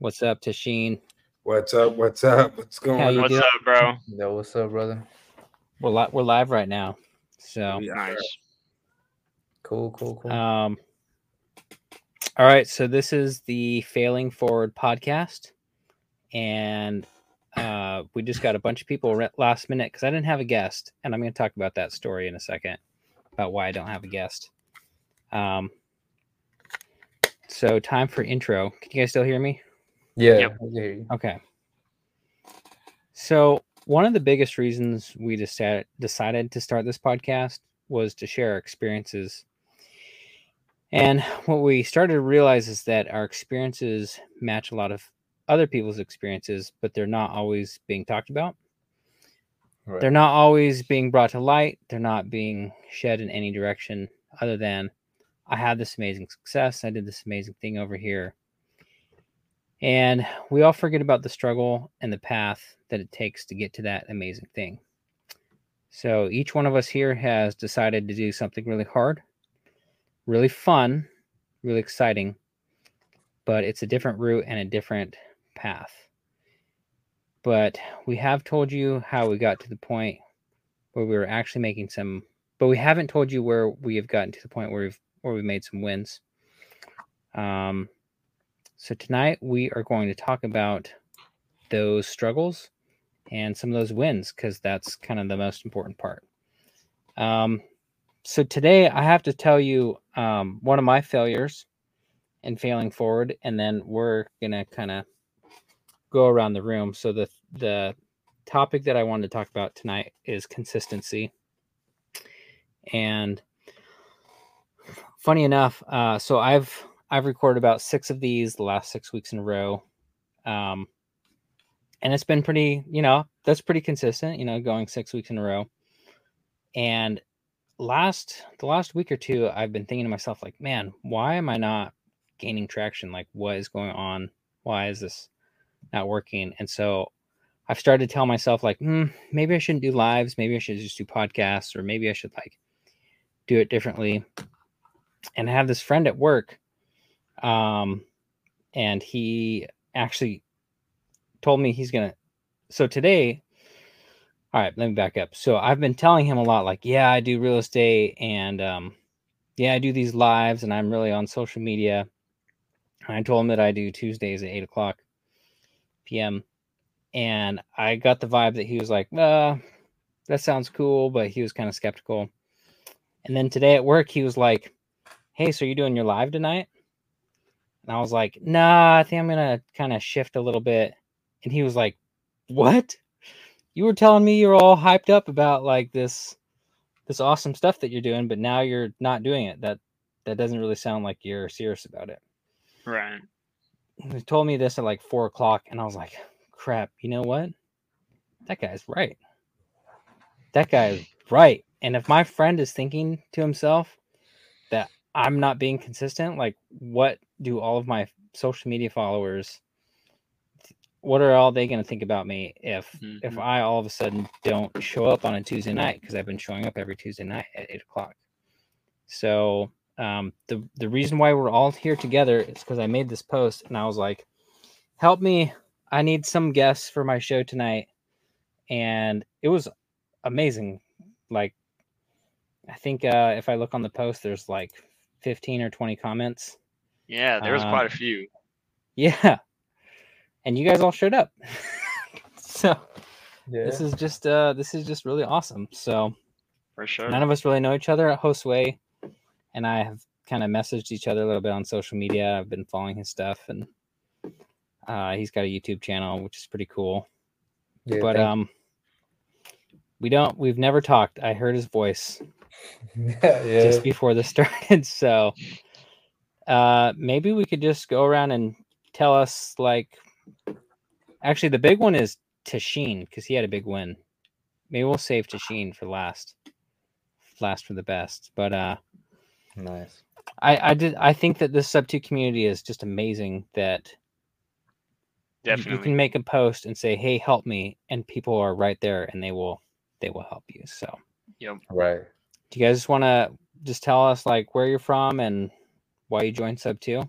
What's up, Tasheen? What's up? What's up? What's going How on? What's doing? up, bro? Yo, what's up, brother? We're li- we're live right now. So, Yeah. Nice. Cool, cool, cool. um, all right. So this is the Failing Forward podcast, and uh, we just got a bunch of people re- last minute because I didn't have a guest, and I'm going to talk about that story in a second about why I don't have a guest. Um, so time for intro. Can you guys still hear me? Yeah, yep. I can hear you. Okay. So, one of the biggest reasons we decided decided to start this podcast was to share our experiences. And what we started to realize is that our experiences match a lot of other people's experiences, but they're not always being talked about. Right. They're not always being brought to light. They're not being shed in any direction other than I had this amazing success. I did this amazing thing over here. And we all forget about the struggle and the path that it takes to get to that amazing thing. So each one of us here has decided to do something really hard, really fun, really exciting, but it's a different route and a different path. But we have told you how we got to the point where we were actually making some, but we haven't told you where we have gotten to the point where we've where we made some wins. Um, so tonight we are going to talk about those struggles and some of those wins because that's kind of the most important part. Um, so today I have to tell you um, one of my failures and failing forward, and then we're gonna kind of go around the room. So the the topic that I wanted to talk about tonight is consistency. And funny enough, uh, so I've I've recorded about six of these the last six weeks in a row. Um, and it's been pretty, you know, that's pretty consistent, you know, going six weeks in a row. And last the last week or two, I've been thinking to myself, like, man, why am I not gaining traction? Like, what is going on? Why is this not working? And so I've started to tell myself, like, hmm, maybe I shouldn't do lives, maybe I should just do podcasts, or maybe I should like do it differently. And I have this friend at work um and he actually told me he's gonna so today all right let me back up. So i've been telling him a lot like yeah i do real estate and um yeah i do these lives and i'm really on social media. And i told him that i do tuesdays at 8 o'clock pm and i got the vibe that he was like uh that sounds cool but he was kind of skeptical. And then today at work he was like hey so you doing your live tonight and I was like, nah, I think I'm gonna kind of shift a little bit. And he was like, What? You were telling me you're all hyped up about like this this awesome stuff that you're doing, but now you're not doing it. That that doesn't really sound like you're serious about it. Right. He told me this at like four o'clock, and I was like, crap, you know what? That guy's right. That guy is right. And if my friend is thinking to himself that I'm not being consistent, like what do all of my social media followers what are all they going to think about me if if Mhm. I all of a sudden don't show up on a Tuesday night because I've been showing up every Tuesday night at eight o'clock. So um, the the reason why we're all here together is because I made this post and I was like, "Help me! I need some guests for my show tonight," and it was amazing. Like, I think uh, if I look on the post, there's like fifteen or twenty comments. Yeah, there was Um, quite a few. Yeah, and you guys all showed up. so Yeah. this is just uh, this is just really awesome. So. For sure. none of us really know each other at Hostway, and I have kind of messaged each other a little bit on social media. I've been following his stuff, and uh, he's got a YouTube channel, which is pretty cool. yeah, but thank um, we don't. We've never talked. I heard his voice you. yeah, just before this started, so uh, maybe we could just go around and tell us like. Actually, the big one is Tasheen because he had a big win. Maybe we'll save Tasheen for last. Last for the best, but uh. nice. I, I did I think that this SubTo community is just amazing that you- Definitely. you can make a post and say, Hey, help me, and people are right there and they will they will help you. So Yep. Right. do you guys just wanna just tell us like where you're from and why you joined SubTo?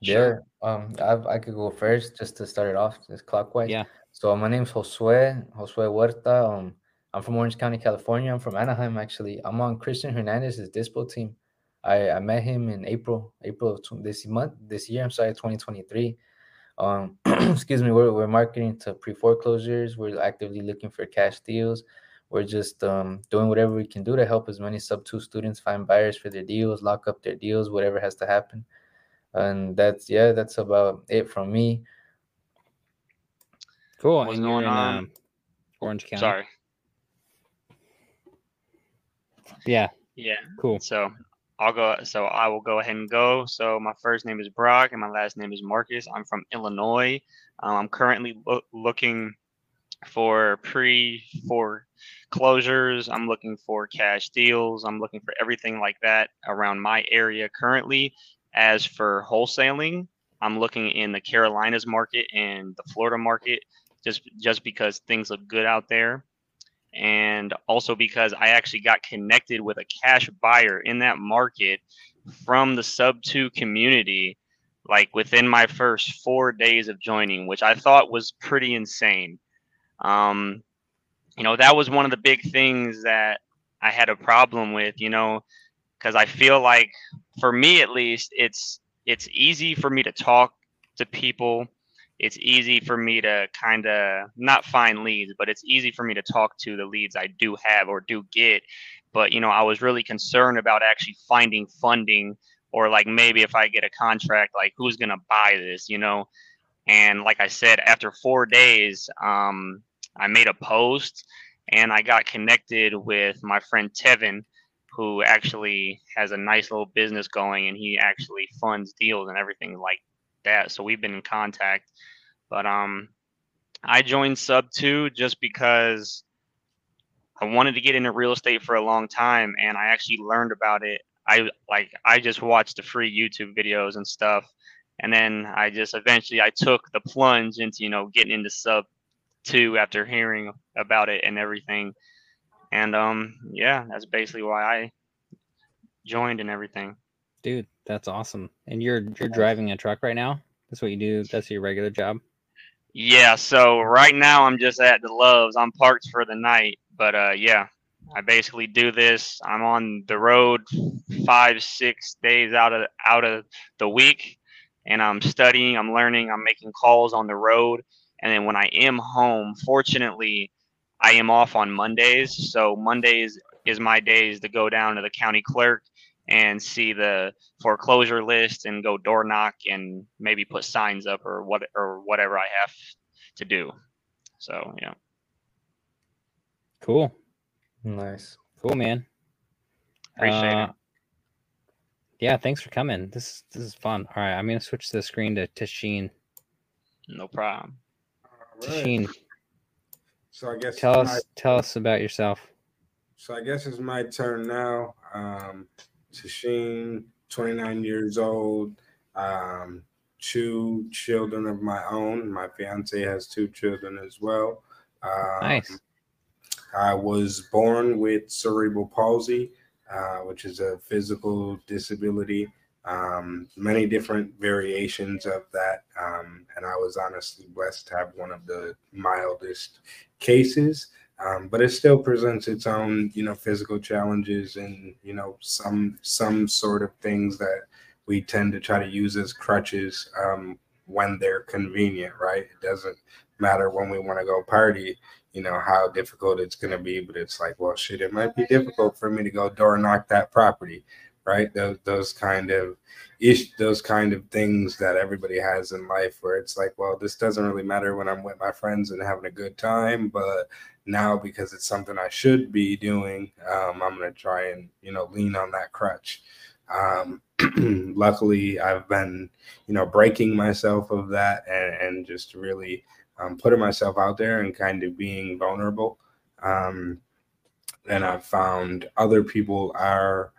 Yeah. Um, I I could go first just to start it off, just clockwise. Yeah. So my name's Josue, Josue Huerta. Um, I'm from Orange County, California. I'm from Anaheim, actually. I'm on Christian Hernandez's dispo team. I, I met him in April, April of tw- this month, this year. I'm sorry, 2023. Um, excuse me. We're we're marketing to pre foreclosures. We're actively looking for cash deals. We're just um, doing whatever we can do to help as many SubTo students find buyers for their deals, lock up their deals, whatever has to happen. And that's yeah, that's about it from me. Cool. What's and you're going in on? um, Orange County. Sorry. Yeah. Yeah. Cool. So I'll go. So I will go ahead and go. So my first name is Brock, and my last name is Marcus. I'm from Illinois. Um, I'm currently loo- looking for pre for closures. I'm looking for cash deals. I'm looking for everything like that around my area currently. As for wholesaling, I'm looking in the Carolinas market and the Florida market, just just because things look good out there and also because I actually got connected with a cash buyer in that market from the SubTo community like within my first 4 days of joining which I thought was pretty insane um you know that was one of the big things that I had a problem with you know cuz I feel like for me at least it's it's easy for me to talk to people it's easy for me to kind of not find leads, but it's easy for me to talk to the leads I do have or do get. But you know, I was really concerned about actually finding funding or like maybe if I get a contract, like who's gonna buy this, you know? And like I said, after four days, um, I made a post and I got connected with my friend Tevin, who actually has a nice little business going and he actually funds deals and everything like that. So we've been in contact. But um I joined SubTo just because I wanted to get into real estate for a long time and I actually learned about it. I like I just watched the free YouTube videos and stuff. And then I just eventually I took the plunge into, you know, getting into Sub 2 after hearing about it and everything. And um yeah, that's basically why I joined and everything. Dude, that's awesome. And you're you're driving a truck right now? That's what you do. That's your regular job. Yeah, so right now I'm just at the Loves. I'm parked for the night, but uh, yeah, I basically do this. I'm on the road five, six days out of out of the week, and I'm studying. I'm learning. I'm making calls on the road, and then when I am home, fortunately, I am off on Mondays. So Mondays is my days to go down to the county clerk and see the foreclosure list and go door knock and maybe put signs up or what or whatever I have to do. So yeah. Cool. Nice. Cool, man. Appreciate Uh, it. Yeah, thanks for coming. This this is fun. All right, I'm gonna switch the screen to Tasheen. No problem. Right. So I guess tell us my, tell us about yourself. so I guess it's my turn now. Um, Tasheen, 29 years old. Um, two children of my own. My fiance has two children as well. Um, Nice. I was born with cerebral palsy, uh, which is a physical disability. Um, many different variations of that, um, and I was honestly blessed to have one of the mildest cases. Um, but it still presents its own, you know, physical challenges and you know some some sort of things that we tend to try to use as crutches um, when they're convenient, right? It doesn't matter when we want to go party you know how difficult it's going to be but it's like well shit it might be difficult for me to go door knock that property right those those kind of ish those kind of things that everybody has in life where it's like well this doesn't really matter when i'm with my friends and having a good time but now because it's something i should be doing um, i'm going to try and you know lean on that crutch um, luckily i've been you know breaking myself of that and, and just really um, putting myself out there and kind of being vulnerable. Um, and I've found other people are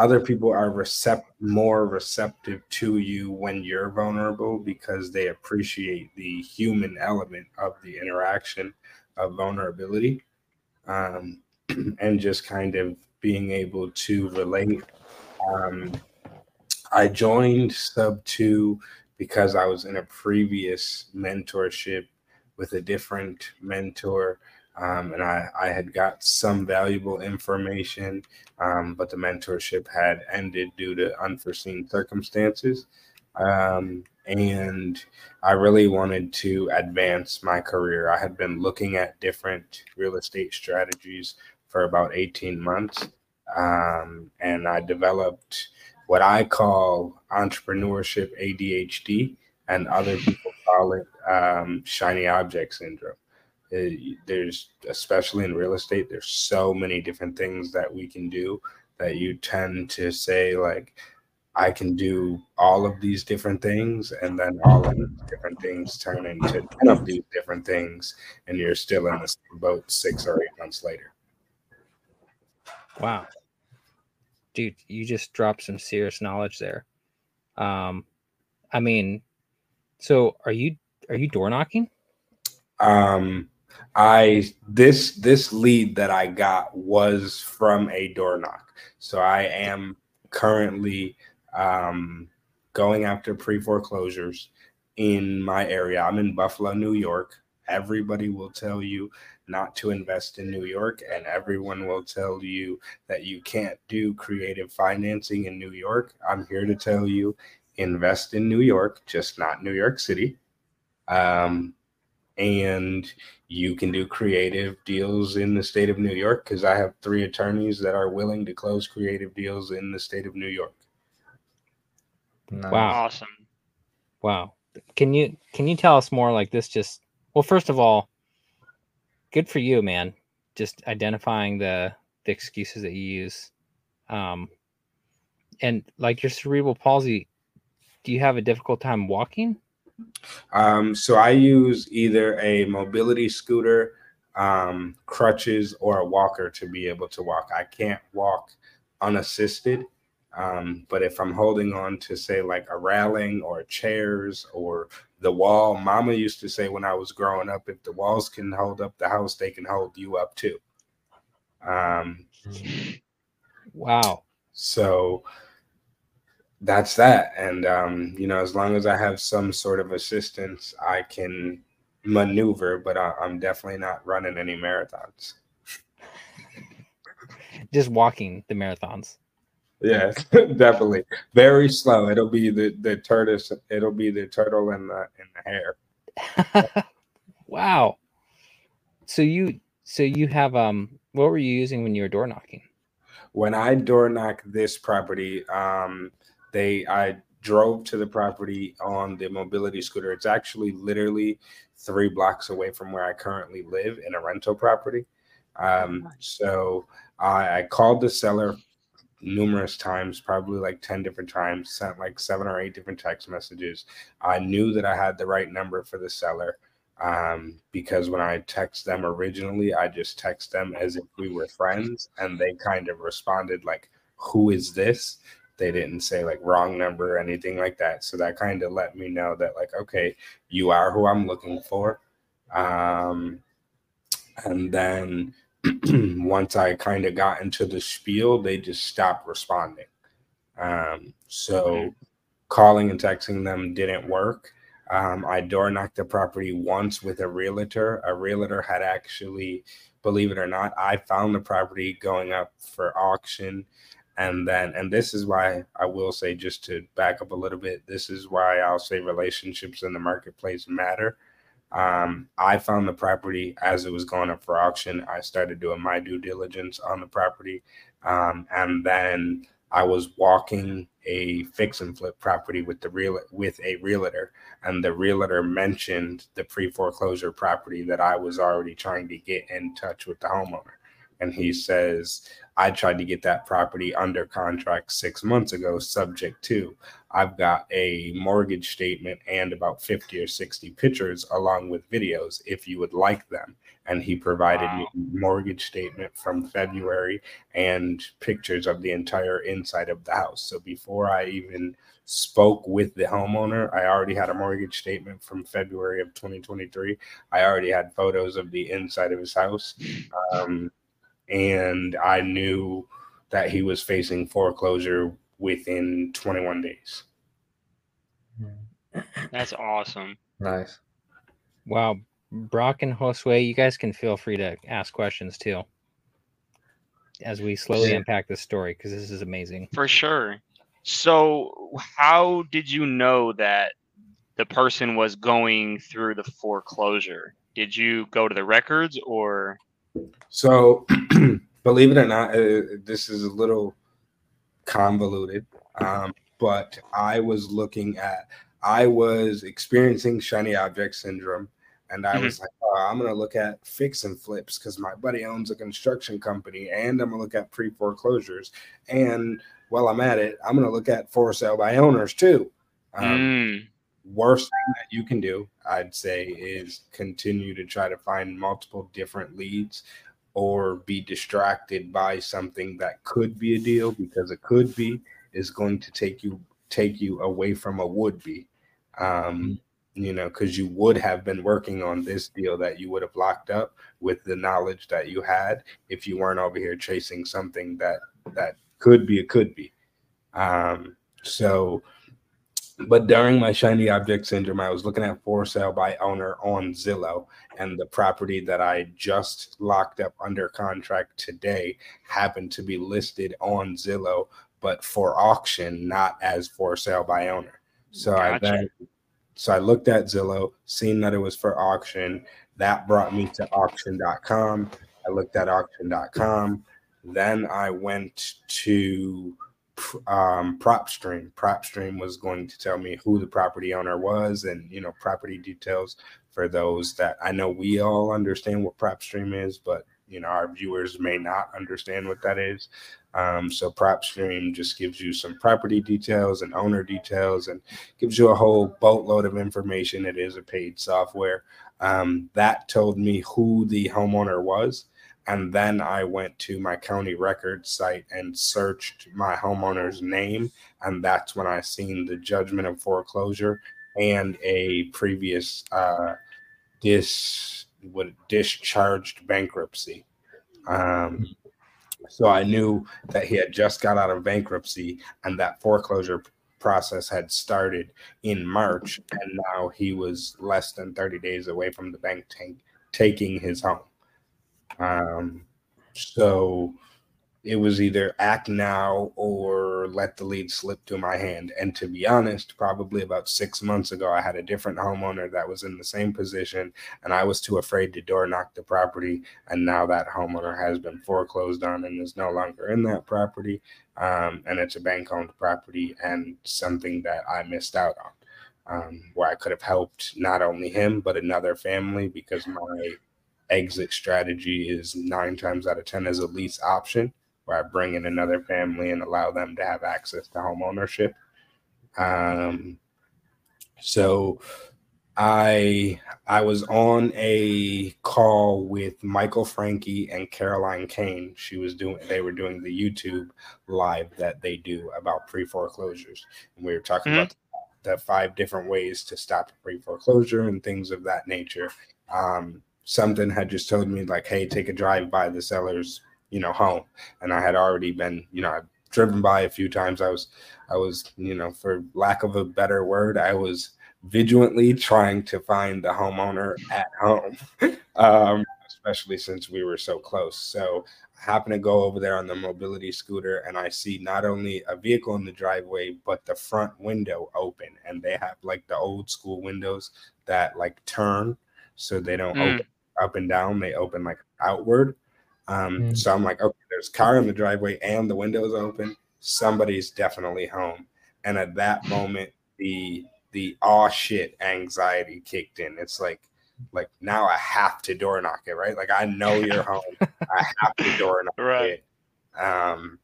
other people are recept more receptive to you when you're vulnerable because they appreciate the human element of the interaction of vulnerability um, and just kind of being able to relate um, I joined SubTo because I was in a previous mentorship with a different mentor. Um, and I, I had got some valuable information, um, but the mentorship had ended due to unforeseen circumstances. Um, and I really wanted to advance my career. I had been looking at different real estate strategies for about 18 months, um, and I developed what I call entrepreneurship ADHD, and other people call it um, shiny object syndrome. It, there's, especially in real estate, there's so many different things that we can do that you tend to say, like, I can do all of these different things, and then all of these different things turn into 10 of these different things, and you're still in the same boat six or eight months later. Wow. Dude, you just dropped some serious knowledge there. Um, I mean, so are you are you door knocking? Um, I this this lead that I got was from a door knock. So I am currently um, going after pre foreclosures in my area. I'm in Buffalo, New York. Everybody will tell you not to invest in New York, and everyone will tell you that you can't do creative financing in New York. I'm here to tell you invest in New York, just not New York City. Um, and you can do creative deals in the state of New York because I have three attorneys that are willing to close creative deals in the state of New York. Wow. Awesome. Wow. Can you can you tell us more like this just well first of all good for you man just identifying the the excuses that you use um and like your cerebral palsy do you have a difficult time walking Um, so I use either a mobility scooter, um, crutches, or a walker to be able to walk. I can't walk unassisted. Um, but if I'm holding on to say like a railing or chairs or the wall, mama used to say when I was growing up, if the walls can hold up the house, they can hold you up too. Um, wow so that's that. And um, you know, as long as I have some sort of assistance, I can maneuver, but I, I'm definitely not running any marathons. just walking the marathons Yeah, definitely. Very slow. It'll be the the tortoise. It'll be the turtle and the and the hare. wow so you so you have um what were you using when you were door knocking When I door knock this property, um, they I drove to the property on the mobility scooter. It's actually literally three blocks away from where I currently live in a rental property. Um, so I, I called the seller numerous times, probably like 10 different times, sent like seven or eight different text messages. I knew that I had the right number for the seller um, because when I text them originally, I just text them as if we were friends, and they kind of responded like, "Who is this?" They didn't say like wrong number or anything like that. So that kind of let me know that like, okay, you are who I'm looking for. Um, and then once I kind of got into the spiel, they just stopped responding. Um, so calling and texting them didn't work. Um, I door knocked the property once with a realtor. A realtor had actually, believe it or not, I found the property going up for auction. And then, and this is why I will say, just to back up a little bit, this is why I'll say relationships in the marketplace matter. Um, I found the property as it was going up for auction. I started doing my due diligence on the property. Um, and then I was walking a fix and flip property with the real with a realtor, and the realtor mentioned the pre foreclosure property that I was already trying to get in touch with the homeowner. And he says, I tried to get that property under contract six months ago, subject to. I've got a mortgage statement and about 50 or 60 pictures along with videos if you would like them. And he provided Wow. me a mortgage statement from February and pictures of the entire inside of the house. So before I even spoke with the homeowner, I already had a mortgage statement from February of 2023. I already had photos of the inside of his house. Um, and I knew that he was facing foreclosure within 21 days. That's awesome. Nice. Wow, Brock and Josue, you guys can feel free to ask questions too as we slowly Yeah. unpack this story because this is amazing. For sure. So, how did you know that the person was going through the foreclosure? Did you go to the records or? So, believe it or not, uh, this is a little convoluted, um, but I was looking at, I was experiencing shiny object syndrome, and I Mhm. was like, oh, I'm gonna look at fix and flips because my buddy owns a construction company, and I'm gonna look at pre foreclosures, and while I'm at it, I'm gonna look at for sale by owners too. Um, Mm, worst thing that you can do, I'd say, is continue to try to find multiple different leads or be distracted by something that could be a deal because it could be is going to take you take you away from a would be. Um, you know, because you would have been working on this deal that you would have locked up with the knowledge that you had if you weren't over here chasing something that that could be a could be. Um, so but during my shiny object syndrome, I was looking at for sale by owner on Zillow, and the property that I just locked up under contract today happened to be listed on Zillow, but for auction, not as for sale by owner. So I then, so I looked at Zillow, seen that it was for auction. That brought me to auction.com. I looked at auction.com. Then I went to um, PropStream. PropStream was going to tell me who the property owner was and you know property details for those that I know we all understand what PropStream is, but you know our viewers may not understand what that is. Um, so PropStream just gives you some property details and owner details and gives you a whole boatload of information. It is a paid software. Um, that told me who the homeowner was. And then I went to my county records site and searched my homeowner's name. And that's when I seen the judgment of foreclosure and a previous uh, dis what discharged bankruptcy. Um, so I knew that he had just got out of bankruptcy and that foreclosure process had started in March, and now he was less than 30 days away from the bank tank taking his home. Um, so it was either act now or let the lead slip to my hand. And to be honest, probably about six months ago, I had a different homeowner that was in the same position, and I was too afraid to door knock the property. And now that homeowner has been foreclosed on and is no longer in that property. Um, and it's a bank owned property and something that I missed out on, um, where I could have helped not only him, but another family because my exit strategy is nine times out of 10 as a lease option where I bring in another family and allow them to have access to home ownership. Um, so I I was on a call with Michael Frankie and Caroline Kane. She was doing they were doing the YouTube live that they do about pre foreclosures, and we were talking Mhm. about the five different ways to stop pre foreclosure and things of that nature. Um, something had just told me like, hey, take a drive by the seller's you know home. And i had already been you know i've driven by a few times. I was i was you know for lack of a better word i was vigilantly trying to find the homeowner at home um, especially since we were so close. So i happen to go over there on the mobility scooter and i see not only a vehicle in the driveway but the front window open. And they have like the old school windows that like turn so they don't Mm. open up and down they open like outward um, Mm. so I'm like, okay, there's a car in the driveway and the windows open. Somebody's definitely home. And at that moment, the the aw shit anxiety kicked in. It's like like now I have to door knock it, right? Like I know you're home. I have to door knock Right. it. Um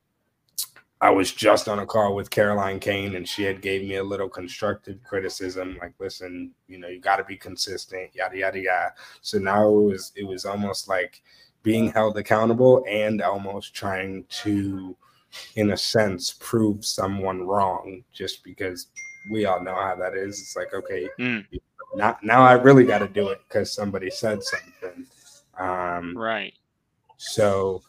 I was just on a call with Caroline Kane and she had gave me a little constructive criticism, like, listen, you know, you gotta be consistent, yada yada yada. So now it was it was almost like being held accountable and almost trying to, in a sense, prove someone wrong just because we all know how that is. It's like, okay, Mm. now, now I really got to do it because somebody said something. Um, Right. so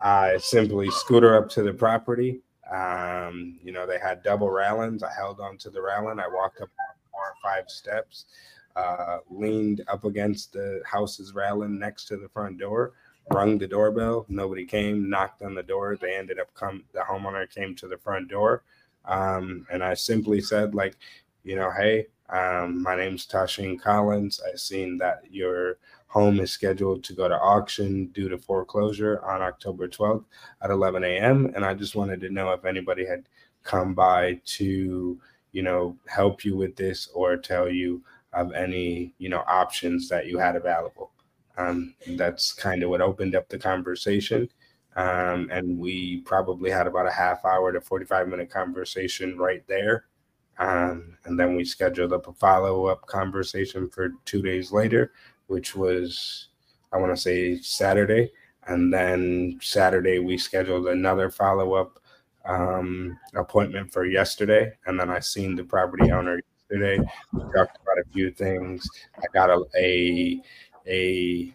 I simply scooter up to the property. Um, you know, they had double railings. I held onto the railing. I walked up four or five steps, uh, leaned up against the house's railing next to the front door, rung the doorbell. Nobody came, knocked on the door. They ended up come. The homeowner came to the front door, um, and I simply said, like, you know, hey, um, my name's Tasheen Collins. I seen that your home is scheduled to go to auction due to foreclosure on October 12th at 11 a.m. And I just wanted to know if anybody had come by to, you know, help you with this or tell you of any, you know, options that you had available. Um, that's kind of what opened up the conversation. Um, and we probably had about a half hour to 45 minute conversation right there. Um, and then we scheduled up a follow up conversation for two days later, which was, I want to say, Saturday. And then Saturday, we scheduled another follow up um, appointment for yesterday. And then I seen the property owner yesterday. We talked about a few things. I got a, a, a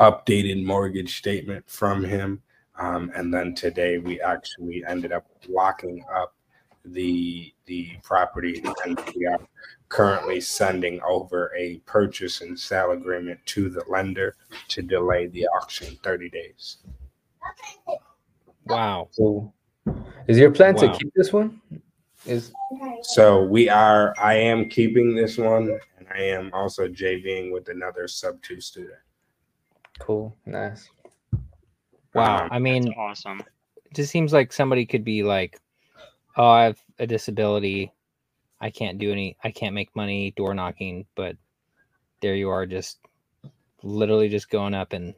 updated mortgage statement from him. Um, and then today we actually ended up locking up the the property and we are currently sending over a purchase and sale agreement to the lender to delay the auction 30 days. Wow. So, is your plan Wow. to keep this one? Is So we are I am keeping this one and I am also JVing with another SubTo student. cool, nice. Wow. Um, I mean, awesome. it just seems like somebody could be like, "Oh, I have a disability. I can't do any. I can't make money door knocking." But there you are, just literally just going up and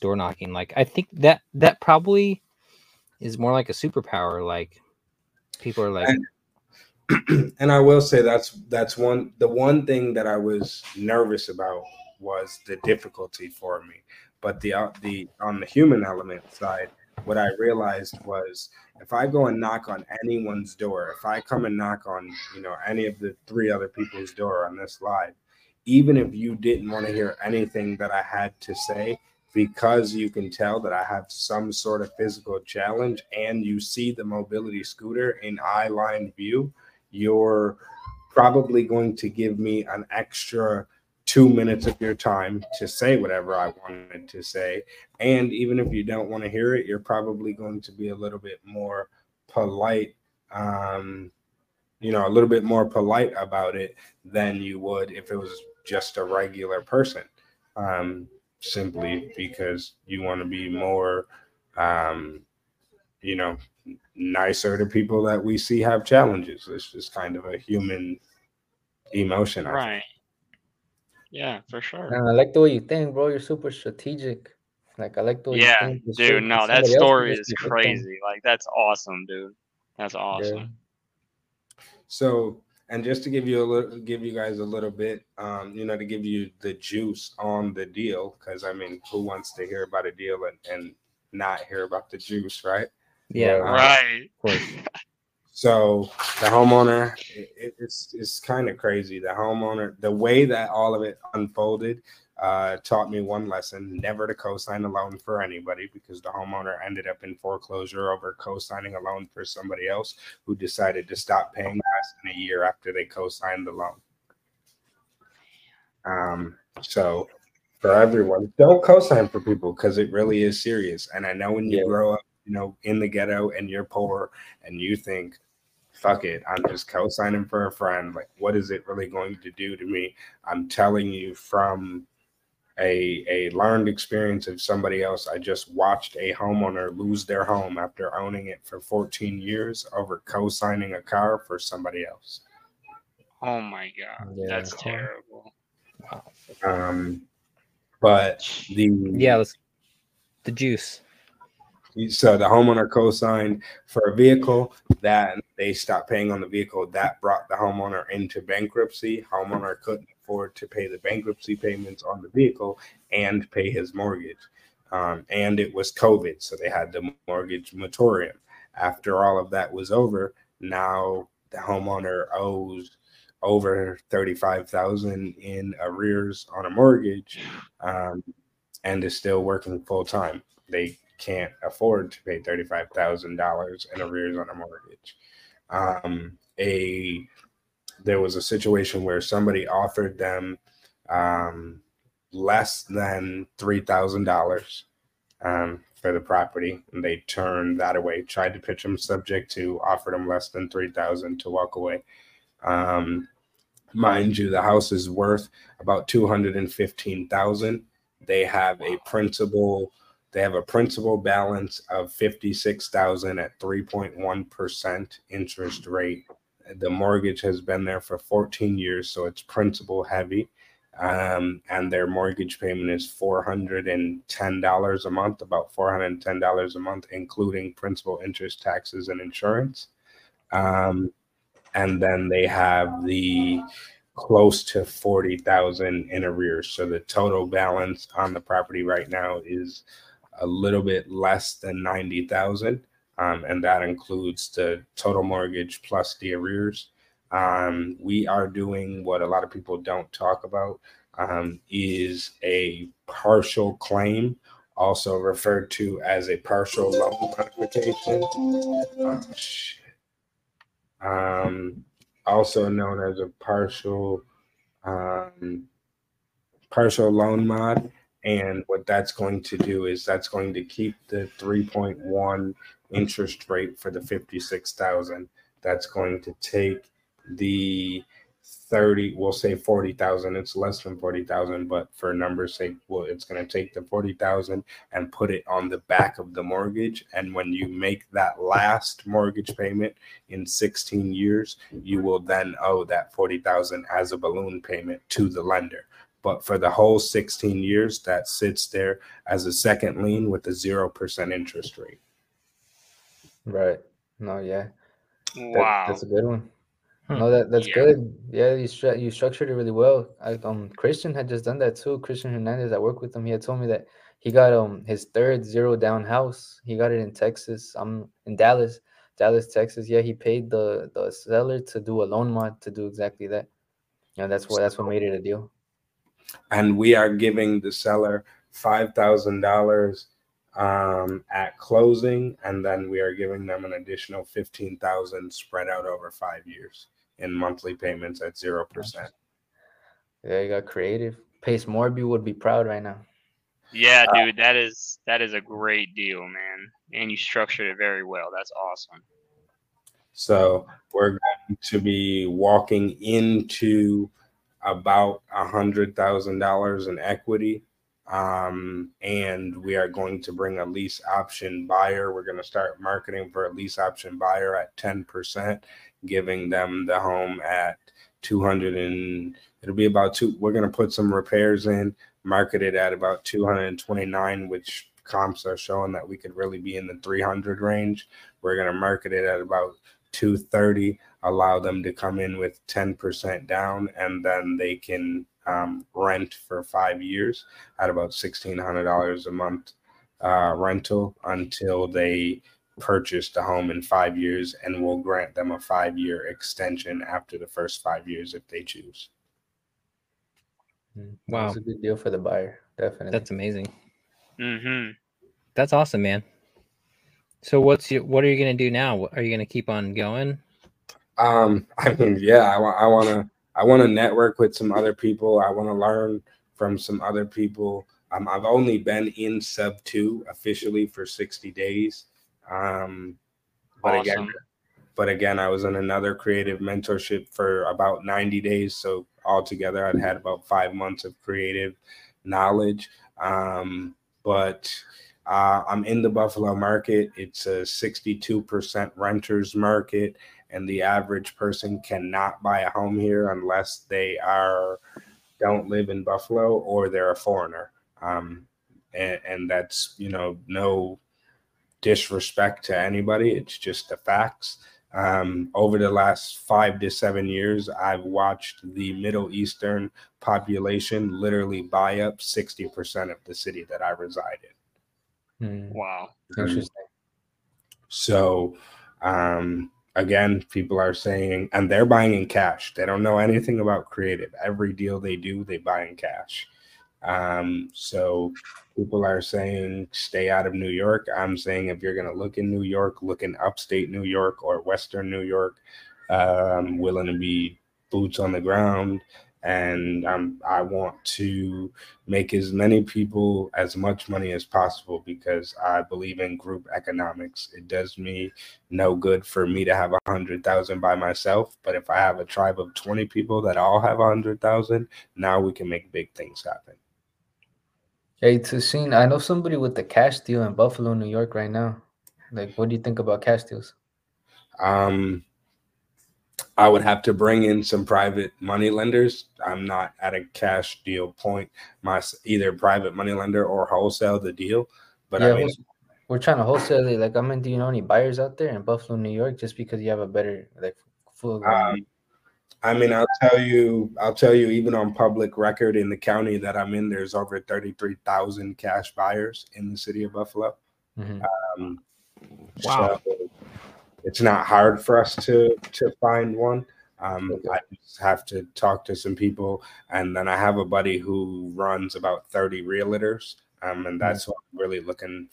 door knocking. Like I think that that probably is more like a superpower. Like people are like, And- and I will say that's that's one the one thing that I was nervous about was the difficulty for me. But the uh, the on the human element side, what I realized was if I go and knock on anyone's door, if I come and knock on you know any of the three other people's door on this live, even if you didn't want to hear anything that I had to say, because you can tell that I have some sort of physical challenge and you see the mobility scooter in eye line view, you're probably going to give me an extra two minutes of your time to say whatever I wanted to say. And even if you don't want to hear it, you're probably going to be a little bit more polite. Um, you know, a little bit more polite about it than you would if it was just a regular person. Um, simply because you want to be more, um, you know, nicer to people that we see have challenges. It's just kind of a human emotion. I think. Right. Yeah, for sure. And I like the way you think, bro. You're super strategic. Like I like the way you Yeah, think. It's so- dude. No, that story is be victim. crazy. Like that's awesome, dude. That's awesome. Yeah. So, and just to give you a little, give you guys a little bit, um, you know, to give you the juice on the deal, because I mean, who wants to hear about a deal and, and not hear about the juice, right? "Yeah, Uh, Right. of course." So the homeowner, it- it's it's kind of crazy. The homeowner, the way that all of it unfolded, uh, taught me one lesson: never to co-sign a loan for anybody, because the homeowner ended up in foreclosure over co-signing a loan for somebody else who decided to stop paying less than a year after they co-signed the loan. Um, so for everyone, don't co-sign for people because it really is serious. And I know when you Yeah. grow up, you know, in the ghetto and you're poor and you think, fuck it, I'm just co-signing for a friend. Like, what is it really going to do to me? I'm telling you from a a learned experience of somebody else. I just watched a homeowner lose their home after owning it for 14 years over co-signing a car for somebody else. Oh my god. Yeah. That's terrible. Um, but the Yeah, the juice. So the homeowner co-signed for a vehicle that they stopped paying on the vehicle. That brought the homeowner into bankruptcy. Homeowner couldn't afford to pay the bankruptcy payments on the vehicle and pay his mortgage. Um, and it was COVID, so they had the mortgage moratorium. After all of that was over, now the homeowner owes over thirty-five thousand in arrears on a mortgage, um, and is still working full time. They can't afford to pay $35,000 in arrears on a mortgage. Um, a there was a situation where somebody offered them um, less than three thousand um, dollars for the property, and they turned that away. Tried to pitch them subject to, offered them less than three thousand to walk away. Um, mind you, the house is worth about two hundred and fifteen thousand. They have a principal. They have a principal balance of fifty six thousand at three point one percent interest rate. The mortgage has been there for fourteen years, so it's principal heavy um, and their mortgage payment is $410 a month, about $410 a month, including principal, interest, taxes, and insurance. Um, and then they have the close to 40,000 in arrears. So the total balance on the property right now is a little bit less than 90,000. Um, and that includes the total mortgage plus the arrears. Um, we are doing what a lot of people don't talk about um, is a partial claim, also referred to as a partial loan modification. Oh, um, also known as a partial um, partial loan mod. And what that's going to do is that's going to keep the 3.1 interest rate for the 56,000. That's going to take the 30 we'll say 40,000 it's less than 40,000 but for numbers sake well it's going to take the 40,000 and put it on the back of the mortgage. And when you make that last mortgage payment in 16 years you will then owe that 40,000 as a balloon payment to the lender but for the whole 16 years that sits there as a second lien with a 0% interest rate right no yeah wow that, that's a good one Hmm. No, that that's Yeah. good. Yeah, you stru- you structured it really well. I, um, Christian had just done that too. Christian Hernandez, I work with him. He had told me that he got um his third zero down house. He got it in Texas. I'm in Dallas, Dallas, Texas. Yeah, he paid the the seller to do a loan mod to do exactly that. Yeah, that's what that's what made it a deal. And we are giving the seller $5,000 um, at closing and then we are giving them an additional 15,000 spread out over 5 years in monthly payments at 0%. Yeah, you got creative. Pace Morby would be proud right now. Yeah, Uh, dude, that is that is a great deal, man. And you structured it very well. That's awesome. So we're going to be walking into about a hundred thousand dollars in equity. Um, and we are going to bring a lease option buyer. We're going to start marketing for a lease option buyer at 10%, giving them the home at 200 and it'll be about two. We're going to put some repairs in, market it at about 229, which comps are showing that we could really be in the 300 range. We're going to market it at about 230 allow them to come in with 10% down and then they can um, rent for five years at about $1600 a month uh, rental until they purchase the home in five years and we'll grant them a five year extension after the first five years if they choose Mm, Wow. it's a good deal for the buyer. Definitely. That's amazing. Mm-hmm. That's awesome, man. So what's your what are you gonna do now? Are you gonna keep on going? Um, I mean, yeah, I want, I want to, I want to network with some other people. I want to learn from some other people. Um, I've only been in sub two officially for 60 days. Um, but again, but again, I was in another creative mentorship for about 90 days. So altogether, I'd had about five months of creative knowledge. Um, but uh, I'm in the Buffalo market. It's a 62% renters market, and the average person cannot buy a home here unless they are don't live in Buffalo or they're a foreigner. Um, and, and that's you know no disrespect to anybody. It's just the facts. Um, over the last five to seven years, I've watched the Middle Eastern population literally buy up 60% of the city that I reside in. Mm, Wow. interesting. So, um, again, people are saying, and they're buying in cash. They don't know anything about creative. Every deal they do, they buy in cash. Um, so people are saying stay out of New York. I'm saying if you're going to look in New York, look in upstate New York or Western New York. I'm willing to be boots on the ground and um, I want to make as many people as much money as possible because I believe in group economics. It does me no good for me to have a hundred thousand by myself, but if I have a tribe of twenty people that all have a hundred thousand, now we can make big things happen. Hey, Tasheen, I know somebody with the cash deal in Buffalo, New York, right now. Like, what do you think about cash deals? Um, I would have to bring in some private money lenders. I'm not at a cash deal point, my either private money lender or wholesale the deal. But yeah, I mean, we're trying to wholesale it. Like, I mean, do you know any buyers out there in Buffalo, New York, just because you have a better like full? Um, I mean, I'll tell you, I'll tell you, even on public record in the county that I'm in, there's over 33,000 cash buyers in the city of Buffalo. Mm-hmm. Um, wow. So it's not hard for us to to find one. Um, okay. I just have to talk to some people, and then I have a buddy who runs about thirty realtors, um, and that's what I'm really looking.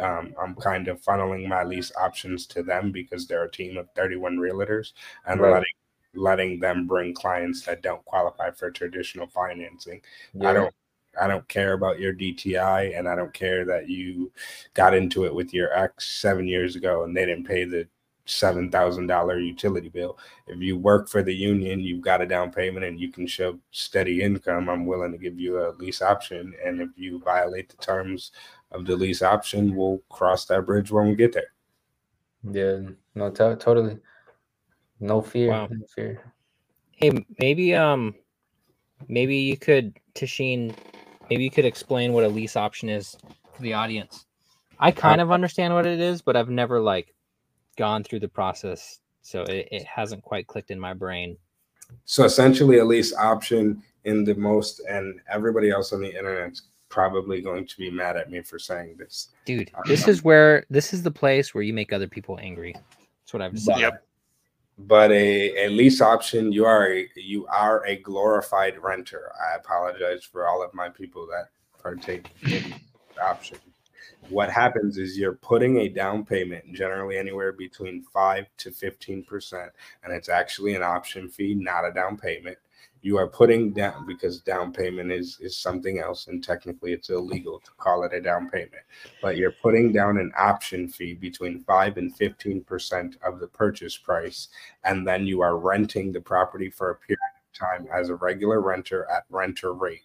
Um, I'm kind of funneling my lease options to them because they're a team of 31 realtors, and right. letting letting them bring clients that don't qualify for traditional financing. Yeah. I don't I don't care about your DTI and I don't care that you got into it with your ex seven years ago and they didn't pay the seven thousand dollar utility bill. If you work for the union, you've got a down payment and you can show steady income. I'm willing to give you a lease option, and if you violate the terms of the lease option, we'll cross that bridge when we get there. Yeah, no, t- totally, no fear, wow. no fear. Hey, maybe um, maybe you could Tasheen, maybe you could explain what a lease option is to the audience. I kind uh, of understand what it is, but I've never like gone through the process, so it, it hasn't quite clicked in my brain. So essentially, a lease option in the most, and everybody else on the internet's probably going to be mad at me for saying this. Dude, this is where this is the place where you make other people angry. That's what I've said. Yep. But a, a lease option, you are a, you are a glorified renter. I apologize for all of my people that partake in option what happens is you're putting a down payment generally anywhere between 5 to 15% and it's actually an option fee not a down payment. You are putting down because down payment is is something else and technically it's illegal to call it a down payment but you're putting down an option fee between 5 and 15% of the purchase price and then you are renting the property for a period of time as a regular renter at renter rate.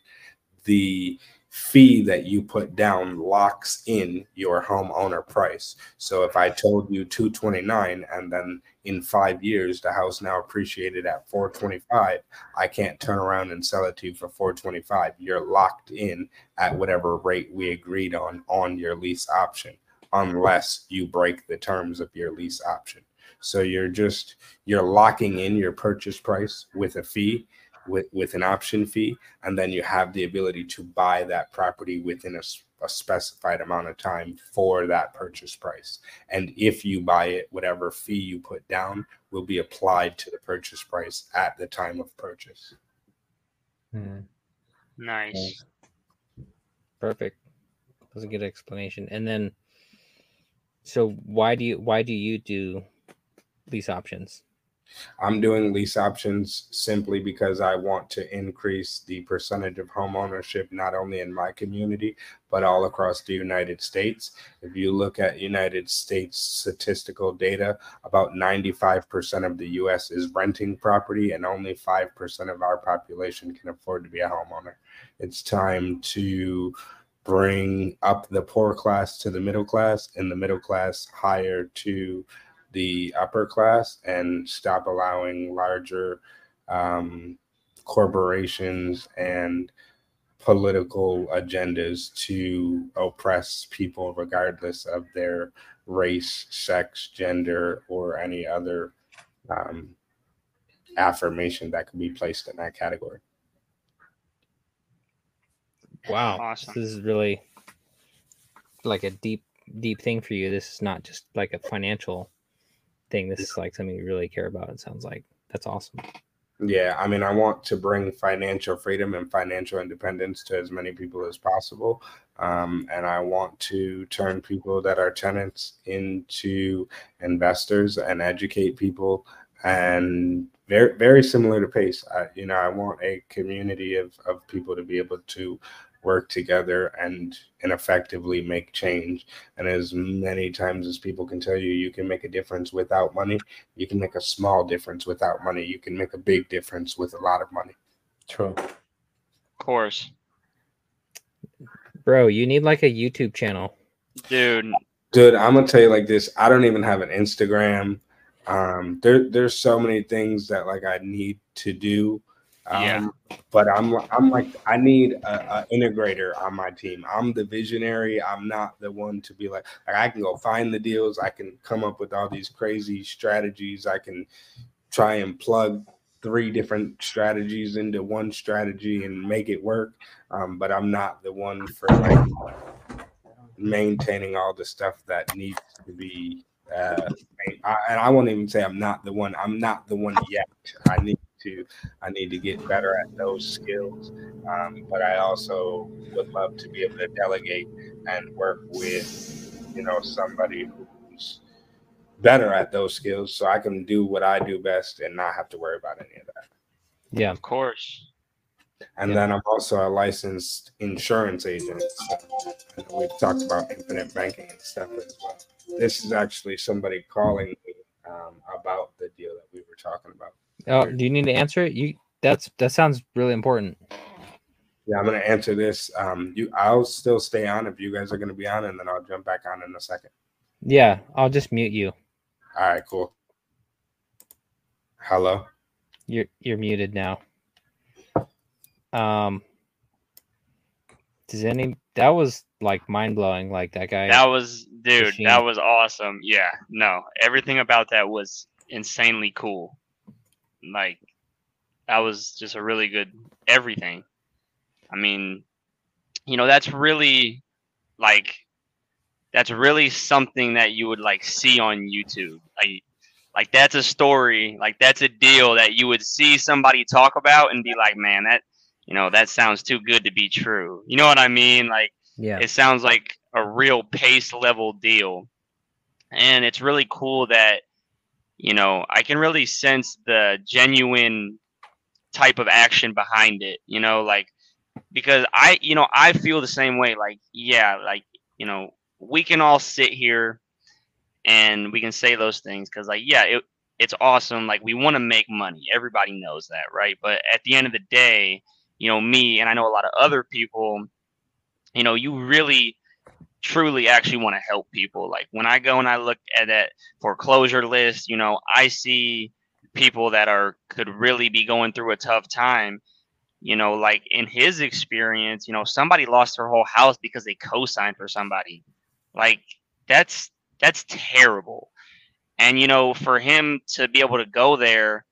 The fee that you put down locks in your homeowner price. So if I told you 229 and then in 5 years the house now appreciated at 425, I can't turn around and sell it to you for 425. You're locked in at whatever rate we agreed on on your lease option unless you break the terms of your lease option. So you're just you're locking in your purchase price with a fee with, with an option fee, and then you have the ability to buy that property within a, a specified amount of time for that purchase price. And if you buy it, whatever fee you put down will be applied to the purchase price at the time of purchase. Hmm. Nice. Perfect. That's a good explanation. And then, so why do you why do you do lease options? I'm doing lease options simply because I want to increase the percentage of home ownership not only in my community but all across the United States. If you look at United States statistical data, about 95% of the US is renting property and only 5% of our population can afford to be a homeowner. It's time to bring up the poor class to the middle class and the middle class higher to the upper class and stop allowing larger um, corporations and political agendas to oppress people regardless of their race, sex, gender, or any other um, affirmation that could be placed in that category. Wow. Awesome. This is really like a deep, deep thing for you. This is not just like a financial thing. This is like something you really care about. It sounds like that's awesome. Yeah, I mean, I want to bring financial freedom and financial independence to as many people as possible. Um, and I want to turn people that are tenants into investors and educate people. And very, very similar to Pace, I, you know, I want a community of, of people to be able to work together and and effectively make change. And as many times as people can tell you you can make a difference without money. You can make a small difference without money. You can make a big difference with a lot of money. True. Of course, Bro, you need like a YouTube channel. dude. dude i'm gonna tell you like this. I don't even have an instagram. Um there there's so many things that like i need to do um, Yeah. but i'm i'm like i need a, integrator on my team. I'm the visionary. I'm not the one to be like, like i can go find the deals. I can come up with all these crazy strategies. I can try and plug three different strategies into one strategy and make it work. Um, but i'm not the one for like maintaining all the stuff that needs to be uh I, and i won't even say i'm not the one. I'm not the one yet. I need to i need to get better at those skills um, but i also would love to be able to delegate and work with you know somebody who's better at those skills so i can do what i do best and not have to worry about any of that Yeah. Of course. and then I'm also a licensed insurance agent. So we've talked about infinite banking and stuff as well. This is actually somebody calling me um, about the deal that we were talking about. Oh, do you need to answer it? You that's that sounds really important. Yeah, I'm gonna answer this. Um, you, I'll still stay on if you guys are gonna be on, and then I'll jump back on in a second. Yeah, I'll just mute you. All right, cool. Hello. You're you're muted now. Um does any that was like mind blowing, like that guy That was, dude. machine. That was awesome. Yeah. No, everything about that was insanely cool. Like, that was just a really good everything. I mean, you know, that's really like, that's really something that you would like see on YouTube. Like, like that's a story. Like that's a deal that you would see somebody talk about and be like, man, that, you know, that sounds too good to be true. You know what I mean? Like Yeah. it sounds like a real pace level deal and it's really cool that you know i can really sense the genuine type of action behind it you know like because i you know i feel the same way like yeah like you know we can all sit here and we can say those things because like yeah it, it's awesome like we want to make money everybody knows that right? But at the end of the day you know me and i know a lot of other people you know you really truly actually want to help people. Like when i go and i look at that foreclosure list you know i see people that are could really be going through a tough time. You know like in his experience you know somebody lost their whole house because they co-signed for somebody. Like that's that's terrible. And you know for him to be able to go there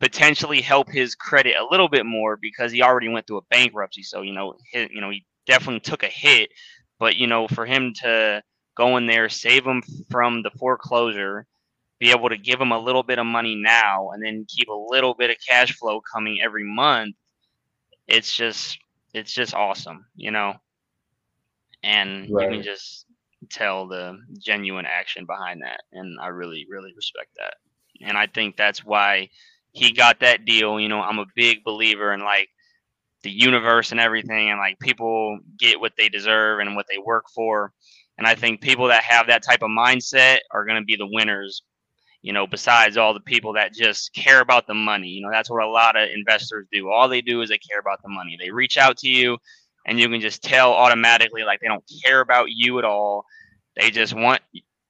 potentially help his credit a little bit more because he already went through a bankruptcy. So you know his, you know he definitely took a hit but you know for him to go in there save him from the foreclosure be able to give him a little bit of money now and then keep a little bit of cash flow coming every month it's just it's just awesome you know? And you can just tell the genuine action behind that and i really really respect that. And i think that's why he got that deal you know i'm a big believer in like the universe and everything and like people get what they deserve and what they work for. And i think people that have that type of mindset are going to be the winners you know besides all the people that just care about the money. You know that's what a lot of investors do. All they do is they care about the money. They reach out to you and you can just tell automatically like they don't care about you at all. They just want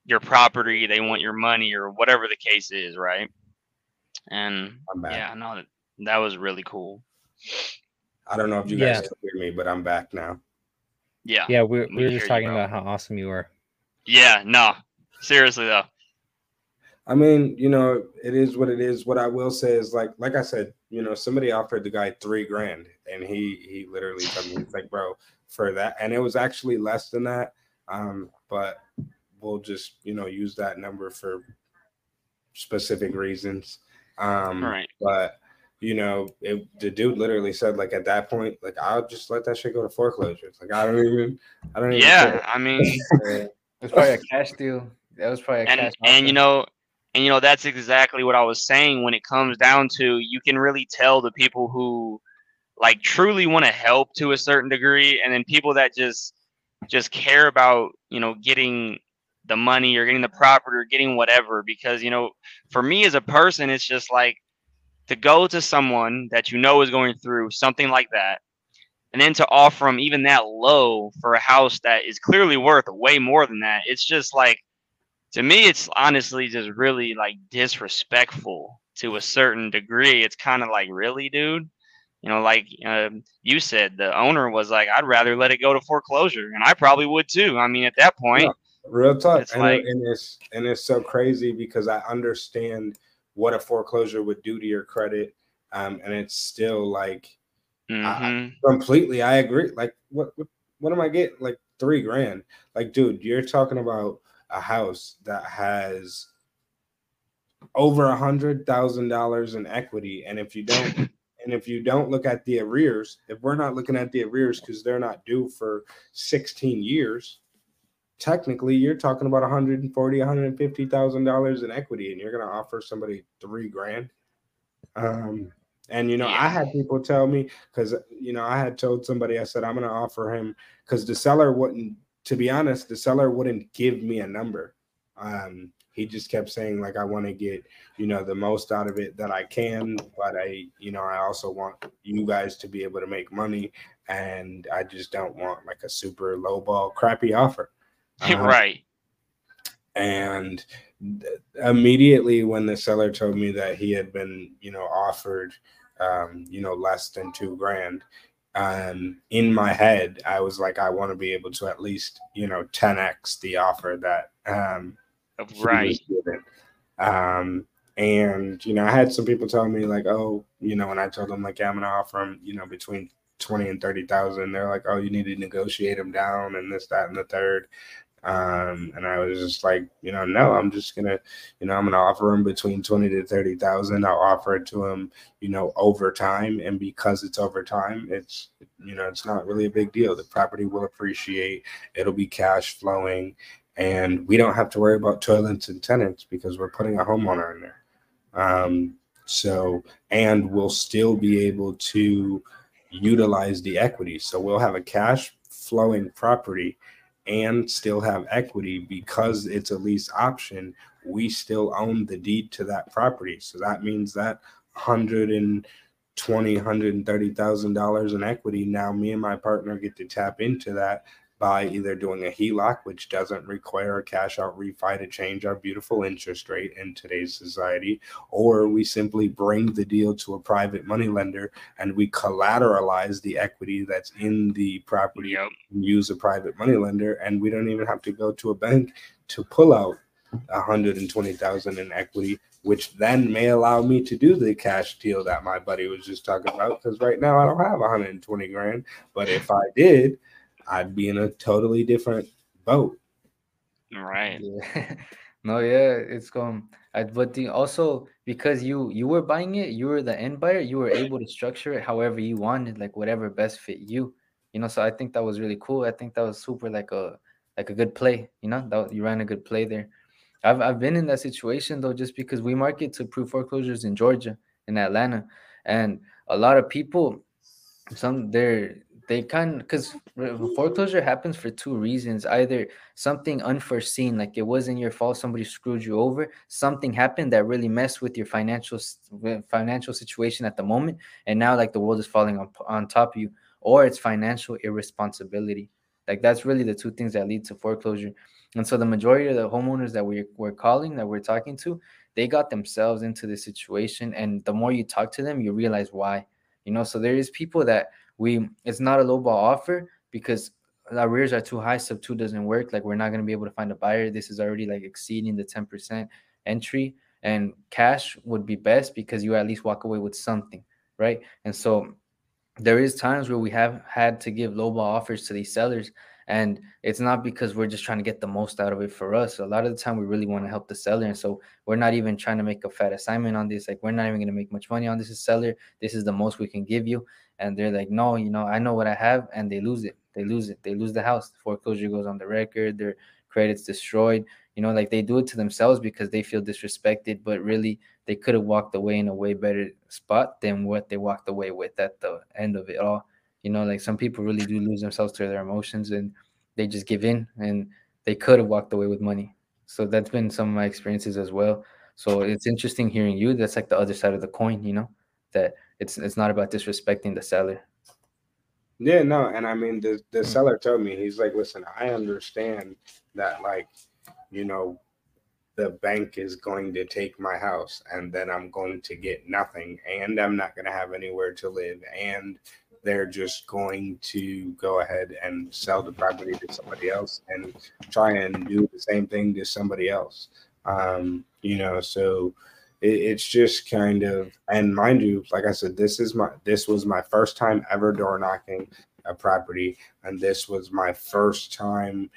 your property they want your money or whatever the case is right? And yeah, yeah no that, that was really cool I don't know if you guys Yeah. can hear me, but I'm back now. yeah Yeah, we, We we were just talking bro. about how awesome you were. Yeah, no. Seriously though. I mean, you know, it is what it is. What I will say is like, like I said, you know, somebody offered the guy three grand, and he he literally told me, he's like, bro, for that, and it was actually less than that. Um, but we'll just you know use that number for specific reasons. Um, Right. But you know, it, the dude literally said like at that point, like I'll just let that shit go to foreclosure. Like I don't even, I don't even. Yeah, care. I mean, it was probably a cash deal. That was probably a and cash. and you know, and you know that's exactly what I was saying. When it comes down to, you can really tell the people who like truly want to help to a certain degree, and then people that just just care about you know getting the money or getting the property or getting whatever. Because you know, for me as a person, it's just like to go to someone that you know is going through something like that and then to offer them even that low for a house that is clearly worth way more than that it's just like to me it's honestly just really like disrespectful to a certain degree. It's kind of like really dude? You know like um, you said the owner was like i'd rather let it go to foreclosure and i probably would too. I mean at that point Yeah. Real talk, It's and, like- and it's and it's so crazy because I understand what a foreclosure would do to your credit, um, and it's still like mhm. completely. I agree. Like, what what, what am I getting? Like three grand. Like, dude, you're talking about a house that has over a hundred thousand dollars in equity, and if you don't. And if you don't look at the arrears, if we're not looking at the arrears because they're not due for 16 years, technically you're talking about 140 150000 dollars in equity and you're going to offer somebody three grand. Um and you know i had people tell me because you know i had told somebody i said i'm going to offer him because the seller wouldn't to be honest the seller wouldn't give me a number. Um he just kept saying like i want to get you know the most out of it that i can but i you know i also want you guys to be able to make money and i just don't want like a super low ball crappy offer um, right and immediately when the seller told me that he had been you know offered um you know less than two grand um in my head i was like i want to be able to at least you know 10x the offer that um he right. Um, and you know, I had some people tell me like, oh, you know, when I told them like, yeah, I'm gonna offer them, you know, between twenty and thirty thousand. They're like, oh, you need to negotiate them down and this, that, and the third. Um, and I was just like, you know, no, I'm just gonna, you know, I'm gonna offer them between twenty to thirty thousand. I'll offer it to them, you know, over time, and because it's over time, it's, you know, it's not really a big deal. The property will appreciate. It'll be cash flowing and we don't have to worry about toilets and tenants because we're putting a homeowner in there. Um, so, and we'll still be able to utilize the equity. So we'll have a cash flowing property and still have equity because it's a lease option. We still own the deed to that property. So that means that 120, 130,000 dollars in equity. Now me and my partner get to tap into that by either doing a HELOC, which doesn't require a cash out refi to change our beautiful interest rate in today's society, or we simply bring the deal to a private money lender and we collateralize the equity that's in the property yep and use a private money lender, and we don't even have to go to a bank to pull out 120,000 in equity, which then may allow me to do the cash deal that my buddy was just talking about. Because right now I don't have 120 grand, but if I did, I'd be in a totally different boat. right Yeah. no, yeah, it's going. I, but the also because you you were buying it, you were the end buyer. You were able to structure it however you wanted, like whatever best fit you. You know, so I think that was really cool. I think that was super like a like a good play. You know, that you ran a good play there. I've I've been in that situation though, just because we market to pre foreclosures in Georgia, in Atlanta, and a lot of people, some they're they kind because foreclosure happens for two reasons either something unforeseen like it wasn't your fault somebody screwed you over something happened that really messed with your financial financial situation at the moment and now like the world is falling on, on top of you or it's financial irresponsibility. Like that's really the two things that lead to foreclosure. And so the majority of the homeowners that we, we're calling that we're talking to they got themselves into this situation and the more you talk to them you realize why. You know so there is people that we it's not a low ball offer because arrears are too high SubTo doesn't work. Like we're not to be able to find a buyer. This is already like exceeding the 10% entry and cash would be best because you at least walk away with something right? And so there is times where we have had to give low ball offers to these sellers and it's not because we're just trying to get the most out of it for us. A lot of the time, we really want to help the seller, and so we're not even trying to make a fat assignment on this. Like we're not even going to make much money on this seller. This is the most we can give you, and they're like, no, you know, I know what I have, and they lose it. They lose it. They lose the house. The foreclosure goes on the record. Their credit's destroyed. You know, like they do it to themselves because they feel disrespected, but really they could have walked away in a way better spot than what they walked away with at the end of it all. You know, like some people really do lose themselves to their emotions and they just give in and they could have walked away with money. So that's been some of my experiences as well. So it's interesting hearing you. That's like the other side of the coin, you know, that it's it's not about disrespecting the seller. Yeah, no, and I mean the the mm. seller told me he's like, listen, I understand that like, you know, the bank is going to take my house and then I'm going to get nothing and I'm not going to have anywhere to live and they're just going to go ahead and sell the property to somebody else and try and do the same thing to somebody else. Um, you know, so it, it's just kind of and mind you, like I said, this is my this was my first time ever door knocking a property, and this was my first time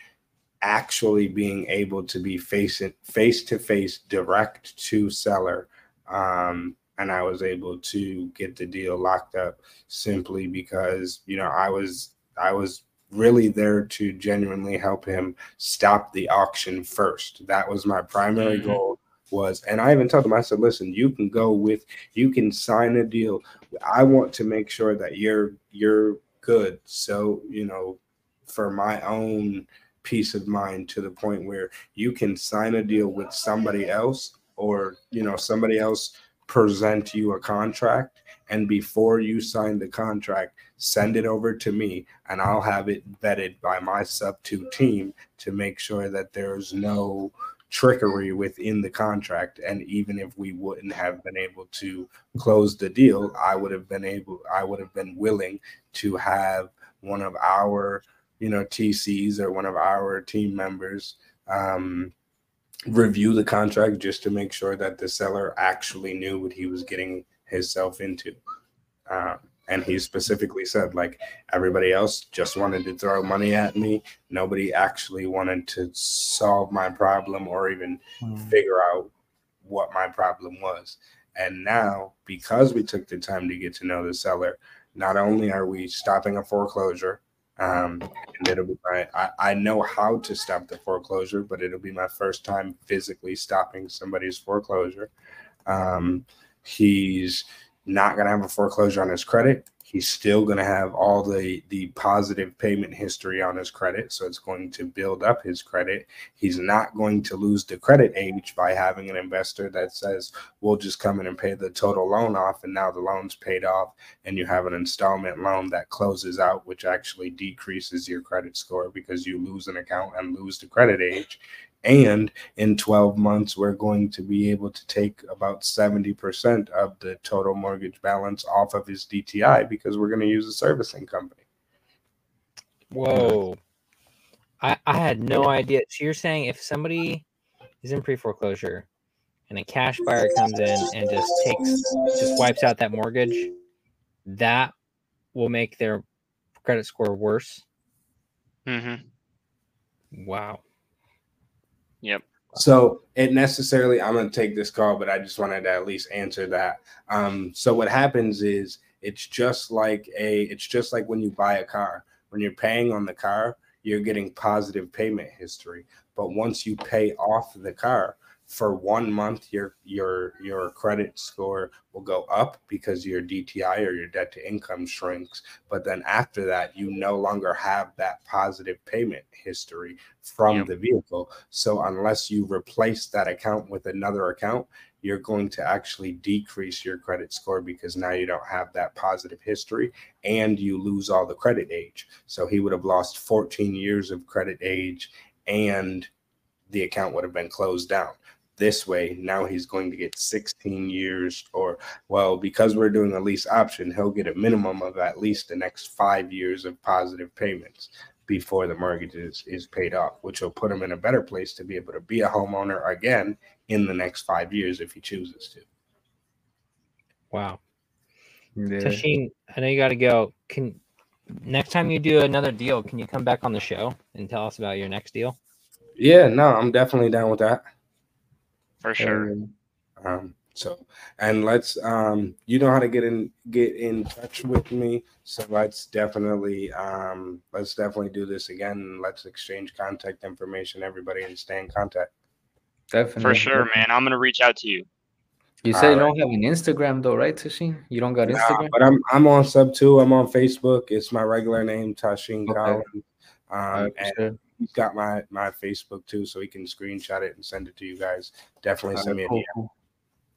actually being able to be face face to face direct to seller um, and i was able to get the deal locked up simply because you know i was i was really there to genuinely help him stop the auction first. That was my primary mm-hmm. goal was and i even told him i said listen you can go with you can sign a deal. I want to make sure that you're you're good. So you know for my own peace of mind to the point where you can sign a deal with somebody else or you know somebody else present you a contract and before you sign the contract send it over to me and I'll have it vetted by my SubTo team to make sure that there's no trickery within the contract. And even if we wouldn't have been able to close the deal I would have been able I would have been willing to have one of our you know, TCs or one of our team members um, review the contract just to make sure that the seller actually knew what he was getting himself into. Uh, and he specifically said, like, everybody else just wanted to throw money at me. Nobody actually wanted to solve my problem or even mm. figure out what my problem was. And now, because we took the time to get to know the seller, not only are we stopping a foreclosure, um, and it'll be my, I, I know how to stop the foreclosure, but it'll be my first time physically stopping somebody's foreclosure. Um, he's not going to have a foreclosure on his credit he's still going to have all the the positive payment history on his credit so it's going to build up his credit. He's not going to lose the credit age by having an investor that says we'll just come in and pay the total loan off and now the loan's paid off and you have an installment loan that closes out which actually decreases your credit score because you lose an account and lose the credit age and in 12 months, we're going to be able to take about 70% of the total mortgage balance off of his DTI because we're going to use a servicing company. Whoa. I, I had no idea. So you're saying if somebody is in pre foreclosure and a cash buyer comes in and just takes, just wipes out that mortgage, that will make their credit score worse? Mm-hmm. Wow. Yep. So it necessarily, I'm going to take this call, but I just wanted to at least answer that. Um, so what happens is it's just like a, it's just like when you buy a car. When you're paying on the car, you're getting positive payment history. But once you pay off the car, for one month your your your credit score will go up because your DTI or your debt to income shrinks. But then after that you no longer have that positive payment history from yep. the vehicle. So unless you replace that account with another account you're going to actually decrease your credit score because now you don't have that positive history and you lose all the credit age. So he would have lost 14 years of credit age and the account would have been closed down this way, now he's going to get 16 years, or well, because we're doing a lease option, he'll get a minimum of at least the next five years of positive payments before the mortgage is, is paid off, which will put him in a better place to be able to be a homeowner again in the next five years if he chooses to. Wow. Yeah. Tasheen, I know you got to go. Can next time you do another deal, can you come back on the show and tell us about your next deal? Yeah, no, I'm definitely down with that. For sure. Uh, Um, so and let's um you know how to get in get in touch with me. So let's definitely um let's definitely do this again. Let's exchange contact information, everybody, and stay in contact. definitely. For sure, man. I'm gonna reach out to you. You said you don't have an Instagram though, right, Tasheen? You don't got Instagram. Nah, Instagram? but I'm I'm on SubTo. I'm on Facebook. It's my regular name, Tasheen Okay. Collins. Um, Alright, for and sure. He's got my my Facebook too, so he can screenshot it and send it to you guys. Definitely send me Alright, a DM. cool.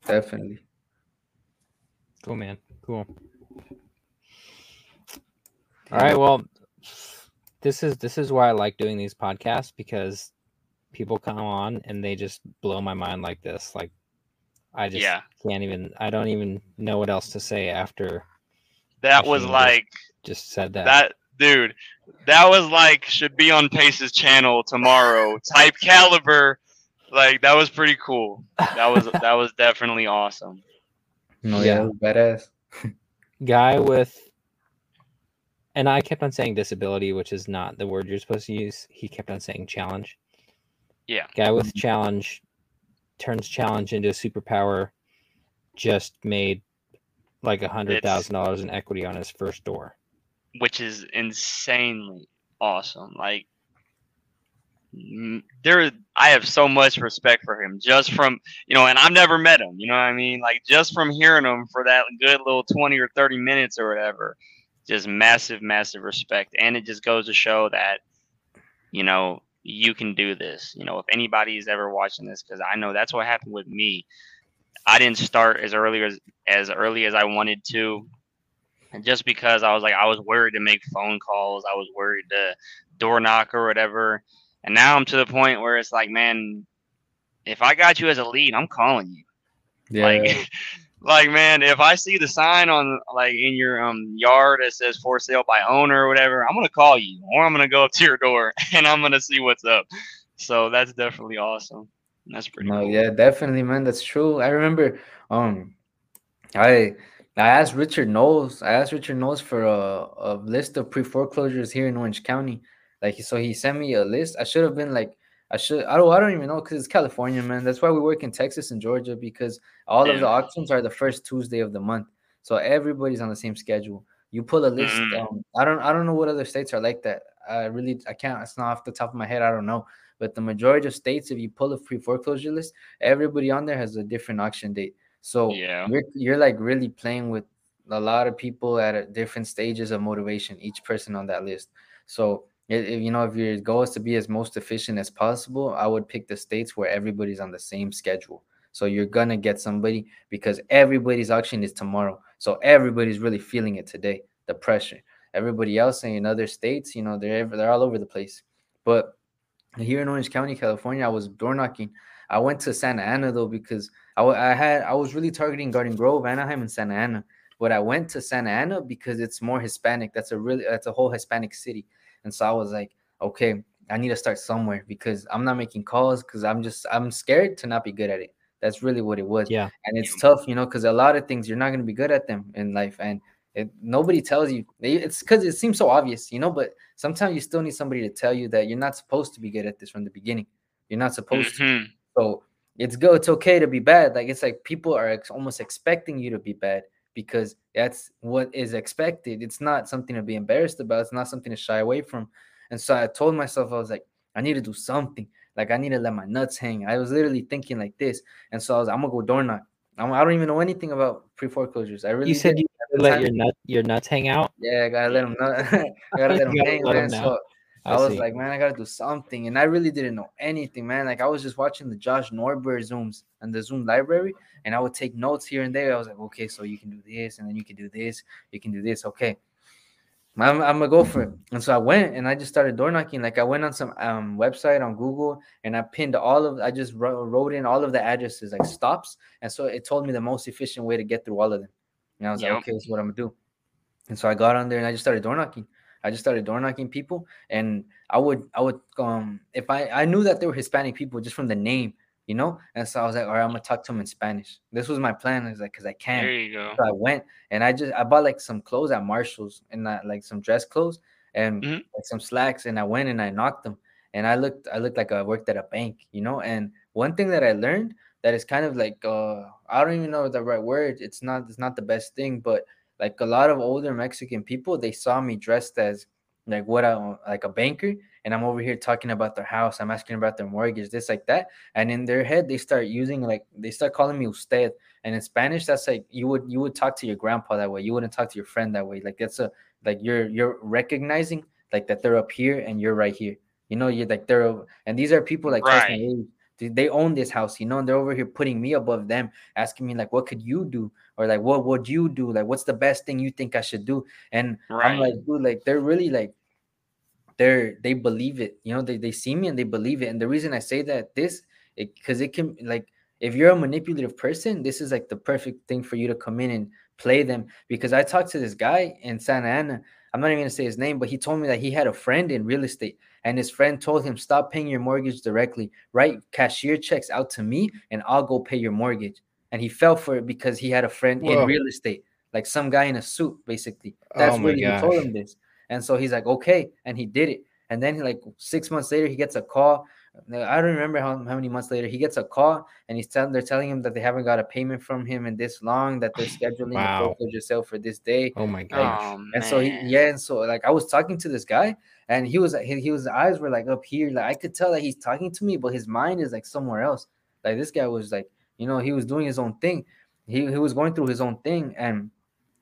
Definitely. Cool, man. Cool. All right. Well, this is this is why I like doing these podcasts because people come on and they just blow my mind like this. Like I just Yeah. can't even. I don't even know what else to say after That was like just said that. that, dude. That was like should be on Pace's channel tomorrow. Type caliber, like that was pretty cool. That was that was definitely awesome. No, Yeah. yeah, badass. guy with and I kept on saying disability, which is not the word you're supposed to use. He kept on saying challenge. Yeah. Guy with challenge turns challenge into a superpower, just made like a hundred thousand dollars in equity on his first door. Which is insanely awesome. Like there, I have so much respect for him just from you know, and I've never met him. You know what I mean? Like just from hearing him for that good little twenty or thirty minutes or whatever, just massive, massive respect. And it just goes to show that you know you can do this. You know, if anybody's ever watching this, because I know that's what happened with me. I didn't start as early as as early as I wanted to just because I was like I was worried to make phone calls, I was worried to door knock or whatever. And now I'm to the point where it's like, man, if I got you as a lead, I'm calling you. Yeah. Like like man, if I see the sign on like in your um yard that says for sale by owner or whatever, I'm gonna call you or I'm gonna go up to your door and I'm gonna see what's up. So that's definitely awesome. That's pretty no, cool. yeah, definitely, man. That's true. I remember um I I asked Richard Knowles. I asked Richard Knowles for a, a list of pre foreclosures here in Orange County. Like so he sent me a list. I should have been like I should I don't I don't even know because it's California, man. That's why we work in Texas and Georgia because all of the auctions are the first Tuesday of the month. So everybody's on the same schedule. You pull a list. Mhm. Um, I don't I don't know what other states are like that. I really I can't. It's not off the top of my head. I don't know. But the majority of states, if you pull a pre foreclosure list, everybody on there has a different auction date. So Yeah. you're you're like really playing with a lot of people at a different stages of motivation. Each person on that list. So if, you know if your goal is to be as most efficient as possible, I would pick the states where everybody's on the same schedule. So you're gonna get somebody because everybody's auction is tomorrow. So everybody's really feeling it today. The pressure. Everybody else in other states, you know, they're they're all over the place. But here in Orange County, California, I was door knocking. I went to Santa Ana though because I, I had I was really targeting Garden Grove, Anaheim, and Santa Ana. But I went to Santa Ana because it's more Hispanic. That's a really that's a whole Hispanic city. And so I was like, okay, I need to start somewhere because I'm not making calls because I'm just I'm scared to not be good at it. That's really what it was. Yeah. And it's tough, you know, because a lot of things you're not going to be good at them in life, and it, nobody tells you. It's because it seems so obvious, you know. But sometimes you still need somebody to tell you that you're not supposed to be good at this from the beginning. You're not supposed to. Mhm. So it's good. It's okay to be bad. Like it's like people are ex- almost expecting you to be bad because that's what is expected. It's not something to be embarrassed about. It's not something to shy away from. And so I told myself, I was like, I need to do something. Like I need to let my nuts hang. I was literally thinking like this. And so I was, I'm gonna go door knock. I'm, I don't even know anything about pre foreclosures. I really You said you let your nut your nuts hang out. yeah, I gotta let them know. I gotta let them hang, let man. know. So I, I, was see. like, man, I gotta do something, and I really didn't know anything, man. Like I was just watching the Josh Norberg zooms and the Zoom library, and I would take notes here and there. I was like, okay, so you can do this, and then you can do this, you can do this. Okay, I'm, I'm gonna go for it. And so I went, and I just started door knocking. Like I went on some um website on Google, and I pinned all of. I just wrote, wrote in all of the addresses, like stops, and so it told me the most efficient way to get through all of them. And I was Yep. like, okay, this is what I'm gonna do. And so I got on there, and I just started door knocking. I just started door knocking people, and I would I would um if I I knew that they were Hispanic people just from the name. you know. And so I was like, all right, I'm gonna talk to them in Spanish. This was my plan. I was like, because I can. There you go. So I went and I just I bought like some clothes at Marshalls and I, like some dress clothes and Mhm. like some slacks and I went and I knocked them and I looked I looked like I worked at a bank, you know. And one thing that I learned that is kind of like uh I don't even know the right word. It's not it's not the best thing, but like a lot of older Mexican people, they saw me dressed as like what I like a banker, and I'm over here talking about their house. I'm asking about their mortgage, this like that, and in their head they start using like they start calling me usted, and in Spanish that's like you would you would talk to your grandpa that way. You wouldn't talk to your friend that way. Like that's a like you're you're recognizing like that they're up here and you're right here. You know, you're like they're and these are people like Right. They- own this house, you know, and they're over here putting me above them, asking me like, "What could you do?" or like, "What would you do?" Like, "What's the best thing you think I should do?" And I'm like, dude, like they're really like they're they believe it. You know, they, they see me and they believe it. And the reason I say that this because it, can like if you're a manipulative person, this is like the perfect thing for you to come in and play them. Because I talked to this guy in Santa Ana. I'm not even gonna say his name, but he told me that he had a friend in real estate, and his friend told him, "Stop paying your mortgage directly. Write cashier checks out to me, and I'll go pay your mortgage." And he fell for it because he had a friend Whoa. in real estate, like some guy in a suit, basically. Oh That's Oh my really who told him this. And so he's like, okay. And he did it. And then like six months later, he gets a call. I don't remember how, how many months later he gets a call and he's telling they're telling him that they haven't got a payment from him in this long, that they're scheduling Wow. the foreclosure sale for this day. Oh my gosh. Oh man. And so he, yeah, and so like I was talking to this guy, and he was like, he, he was eyes were like up here, like I could tell that he's talking to me, but his mind is like somewhere else. Like this guy was like, you know, he was doing his own thing. He he was going through his own thing, and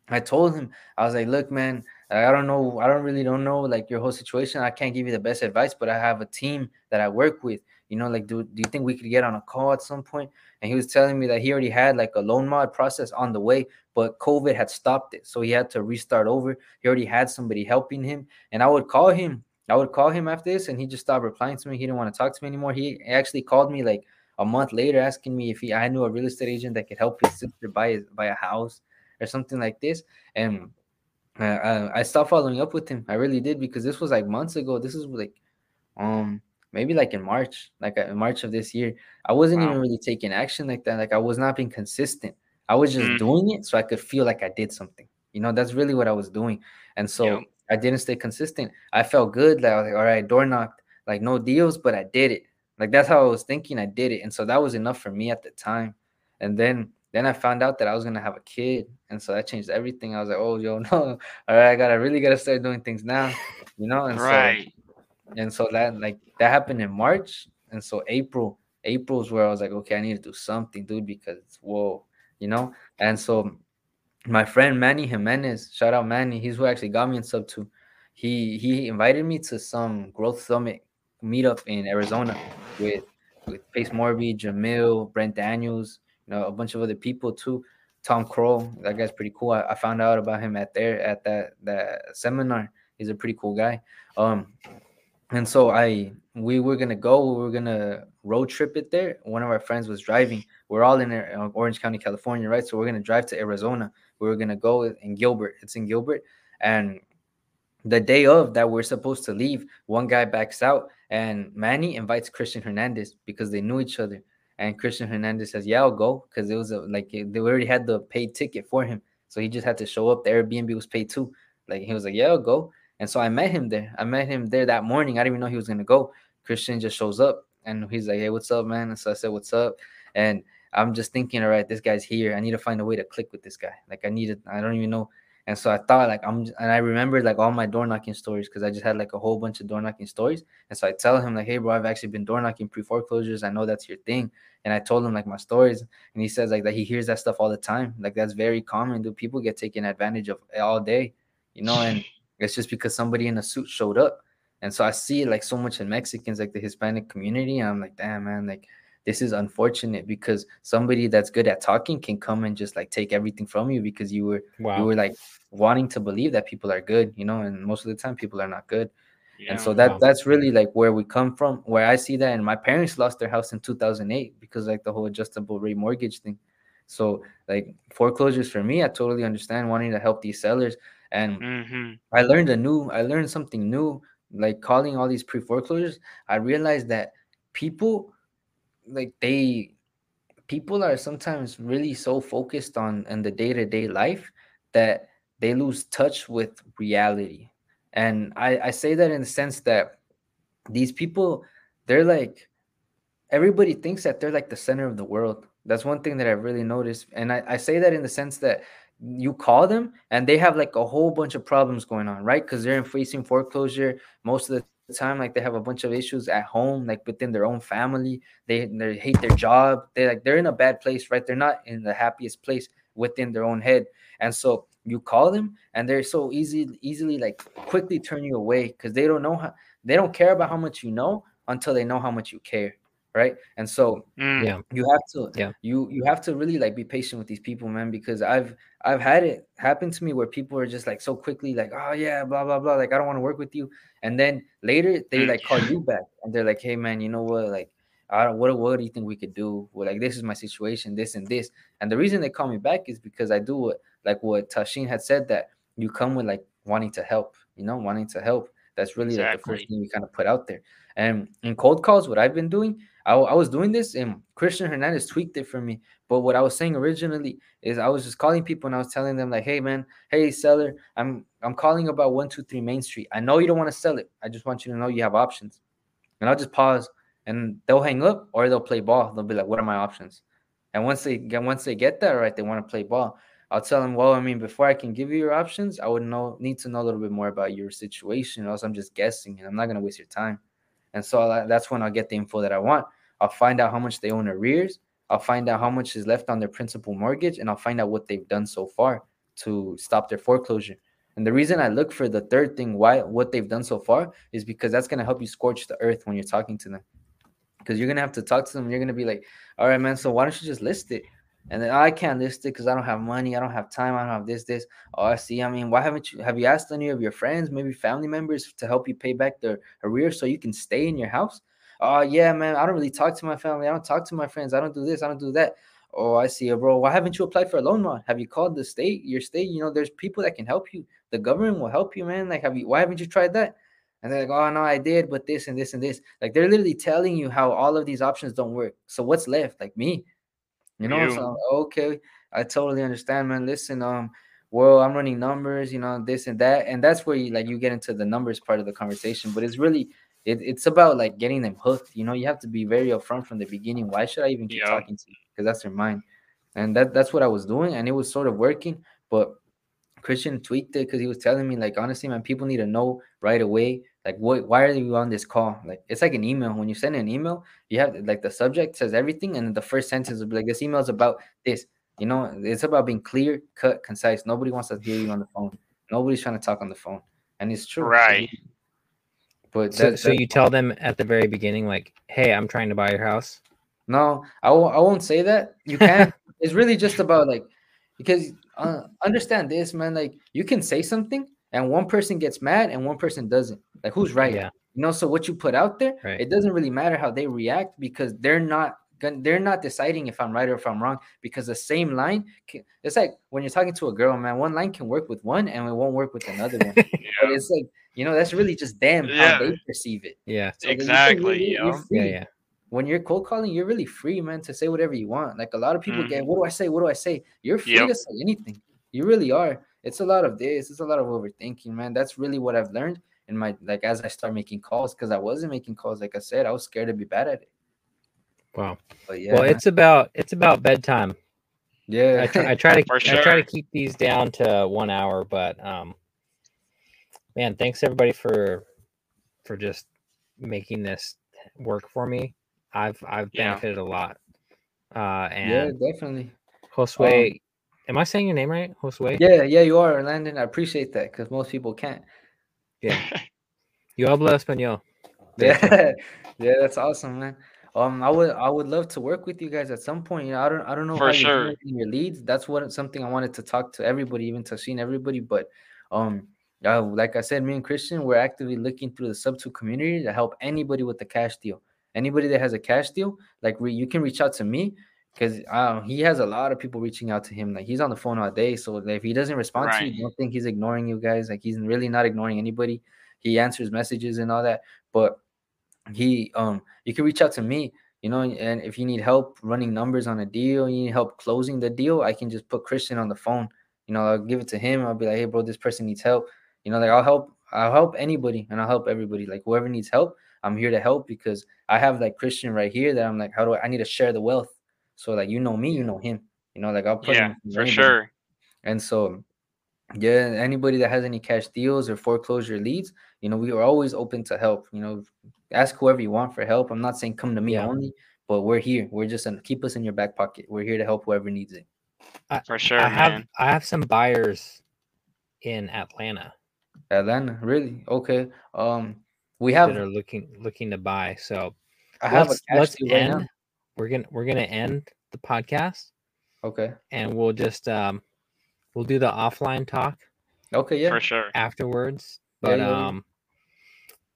I told him, I was like, look, man, I don't know, I don't really don't know like your whole situation. I can't give you the best advice, but I have a team that I work with. You know, like, do, do you think we could get on a call at some point? And he was telling me that he already had like a loan mod process on the way, but COVID had stopped it. So he had to restart over. He already had somebody helping him. And I would call him. I would call him after this, and he just stopped replying to me. He didn't want to talk to me anymore. He actually called me like a month later asking me if he I knew a real estate agent that could help his sister buy his, buy a house or something like this. And uh, I, I stopped following up with him. I really did because this was like months ago. This is like um maybe like in March, like in March of this year. I wasn't Wow. even really taking action like that. Like I was not being consistent. I was just Mm. doing it so I could feel like I did something. You know, that's really what I was doing. And so. I didn't stay consistent. I felt good. Like I was like, all right, door knocked, like no deals, but I did it. Like that's how I was thinking. I did it. And so that was enough for me at the time. And then then I found out that I was gonna have a kid. And so that changed everything. I was like, oh yo, no, all right, I gotta really gotta start doing things now. You know, and so right. and so that like that happened in March, and so April, April's where I was like, okay, I need to do something, dude, because whoa, you know. And so my friend Manny Jimenez, shout out Manny, he's who actually got me in SubTo. He he invited me to some growth summit meetup in Arizona with with Pace Morby, Jamil, Brent Daniels, you know, a bunch of other people too. Tom Krol, that guy's pretty cool. I, I found out about him at there at that that seminar. He's a pretty cool guy. Um, and so I we were gonna go. We were gonna road trip it there. One of our friends was driving. We're all in uh, Orange County, California, right? So we're gonna drive to Arizona. We were gonna go in Gilbert. It's in Gilbert, and the day of that we're supposed to leave, one guy backs out, and Manny invites Christian Hernandez because they knew each other. And Christian Hernandez says, "Yeah, I'll go," because it was a, like they already had the paid ticket for him, so he just had to show up. The Airbnb was paid too. Like he was like, "Yeah, I'll go." And so I met him there. I met him there that morning. I didn't even know he was gonna go. Christian just shows up and he's like, Hey, what's up, man? And so I said, What's up? And I'm just thinking, all right, this guy's here. I need to find a way to click with this guy. Like I needed, I don't even know. And so I thought like I'm and I remembered like all my door knocking stories because I just had like a whole bunch of door knocking stories. And so I tell him, like, hey bro, I've actually been door knocking pre-foreclosures. I know that's your thing. And I told him like my stories. And he says like that he hears that stuff all the time. Like that's very common. Do people get taken advantage of all day, you know, and it's just because somebody in a suit showed up. And so I see it like so much in Mexicans, like the Hispanic community. And I'm like, damn, man, like this is unfortunate because somebody that's good at talking can come and just like take everything from you because you were you were like wanting to believe that people are good, you know, and most of the time people are not good. And so that Wow. that's really like where we come from, where I see that. And my parents lost their house in 2008 because like the whole adjustable rate mortgage thing. So like foreclosures for me, I totally understand wanting to help these sellers. And Mhm. I learned a new, I learned something new, like calling all these pre foreclosures. I realized that people like they people are sometimes really so focused on in the day-to-day life that they lose touch with reality. And i i say that in the sense that these people they're like everybody thinks that they're like the center of the world. That's one thing that i've really noticed. And i, I say that in the sense that you call them and they have like a whole bunch of problems going on right? Because they're facing foreclosure. Most of the time like they have a bunch of issues at home like within their own family. They they hate their job. They like they're in a bad place right? They're not in the happiest place within their own head. And so you call them and they're so easy easily like quickly turn you away because they don't know how they don't care about how much you know until they know how much you care right and so Mm. Yeah. you have to Yeah. you you have to really like be patient with these people man because i've i've had it happen to me where people are just like so quickly like oh yeah blah blah blah like i don't want to work with you and then later they Mm. like call you back and they're like hey man you know what like I don't, what, what do you think we could do? Well, like this is my situation, this and this. And the reason they call me back is because I do what like what Tasheen had said that you come with like wanting to help, you know, wanting to help. That's really like the first thing we kind of put out there. And in cold calls, what I've been doing, I, I was doing this and Christian Hernandez tweaked it for me. But what I was saying originally is I was just calling people and I was telling them like, hey man, hey seller, I'm I'm calling about one two three Main Street. I know you don't want to sell it. I just want you to know you have options. And I'll just pause and they'll hang up or they'll play ball. They'll be like, what are my options? And once they get once they get that right, they want to play ball. I'll tell them, well, I mean, before I can give you your options, I would know need to know a little bit more about your situation, or else I'm just guessing and I'm not gonna waste your time. And so that's when I'll get the info that I want. I'll find out how much they own arrears. I'll find out how much is left on their principal mortgage, and I'll find out what they've done so far to stop their foreclosure. And the reason I look for the third thing, why what they've done so far, is because that's gonna help you scorch the earth when you're talking to them. Because you're gonna have to talk to them. You're gonna be like, "All right, man. So why don't you just list it?" And then oh, I can't list it because I don't have money. I don't have time. I don't have this, this. Oh, I see. I mean, why haven't you? Have you asked any of your friends, maybe family members, to help you pay back their arrears so you can stay in your house? Oh, yeah, man. I don't really talk to my family. I don't talk to my friends. I don't do this. I don't do that. Oh, I see, bro. Why haven't you applied for a loan, man? Have you called the state? Your state? You know, there's people that can help you. The government will help you, man. Like, have you? Why haven't you tried that? And they're like, oh no, I did, but this and this and this. Like they're literally telling you how all of these options don't work. So what's left? Like me, you know? You. So okay, I totally understand, man. Listen, um, well, I'm running numbers, you know, this and that, and that's where you like you get into the numbers part of the conversation. But it's really it, it's about like getting them hooked. You know, you have to be very upfront from the beginning. Why should I even keep Yeah. talking to you? Because that's their mind, and that that's what I was doing, and it was sort of working, but. Christian tweaked it because he was telling me, like, honestly, man, people need to know right away, like, what, why are you on this call? Like, it's like an email. When you send an email, you have like the subject says everything, and then the first sentence will be like, this email is about this. You know, it's about being clear, cut, concise. Nobody wants to hear you on the phone. Nobody's trying to talk on the phone, and it's true. Right. But So, that, so you tell them at the very beginning, like, "Hey, I'm trying to buy your house." No, I won't. I won't say that. You can't. it's really just about like because uh, understand this, man. Like you can say something, and one person gets mad, and one person doesn't. Like who's right? Yeah. You know. So what you put out there, Right. it doesn't really matter how they react because they're not. gon- They're not deciding if I'm right or if I'm wrong because the same line. Can, it's like when you're talking to a girl, man. One line can work with one, and it won't work with another one. But it's like you know, that's really just them how they perceive it. Yeah. So then you can Exactly, really- you're. Yeah. Yeah. when you're cold calling, you're really free, man, to say whatever you want. Like a lot of people Mhm. get, what do I say? What do I say? You're free Yep. to say anything. You really are. It's a lot of this. It's a lot of overthinking, man. That's really what I've learned in my like as I start making calls because I wasn't making calls. Like I said, I was scared to be bad at it. Wow. But yeah, well, it's about it's about bedtime. yeah. I try, I try to For I try to keep these down to one hour, but um, man, thanks everybody for for just making this work for me. I've I've Yeah. benefited a lot. Uh, yeah, and definitely. Josue, am I saying your name right? Josue. Yeah, yeah, you are, Landon. I appreciate that because most people can't. Yeah. Yo hablo español. Yeah, yeah, that's awesome, man. Um, I would I would love to work with you guys at some point. You know, I don't I don't know For how you're sure. generating your leads. That's what something I wanted to talk to everybody, even to seeing everybody. But um, uh, like I said, me and Christian, we're actively looking through the SubTo community to help anybody with the cash deal. Anybody that has a cash deal, like re, you can reach out to me because um, he has a lot of people reaching out to him. Like he's on the phone all day, so if he doesn't respond to you, don't think he's ignoring you guys. Like he's really not ignoring anybody. He answers messages and all that, but he um you can reach out to me you know, and if you need help running numbers on a deal, you need help closing the deal, I can just put Christian on the phone. You know, I'll give it to him. I'll be like, hey, bro, this person needs help. You know, like I'll help, I'll help anybody and I'll help everybody. Like whoever needs help, I'm here to help because I have like Christian right here that I'm like, how do I, I need to share the wealth. So like, you know me, you know him. You know, like I'll put Yeah, him in for anybody. sure. And so, yeah, anybody that has any cash deals or foreclosure leads, you know, we are always open to help. You know, ask whoever you want for help. I'm not saying come to me Yeah. only, but we're here. We're just an, keep us in your back pocket. We're here to help whoever needs it. For sure, I have. I have some buyers in Atlanta Atlanta, really? Okay. Um, we have that are looking looking to buy. So I have let's cash let's deal right end. now. We're gonna we're gonna end the podcast Okay. and we'll just um we'll do the offline talk Okay. Yeah. For sure. afterwards. But yeah, yeah. um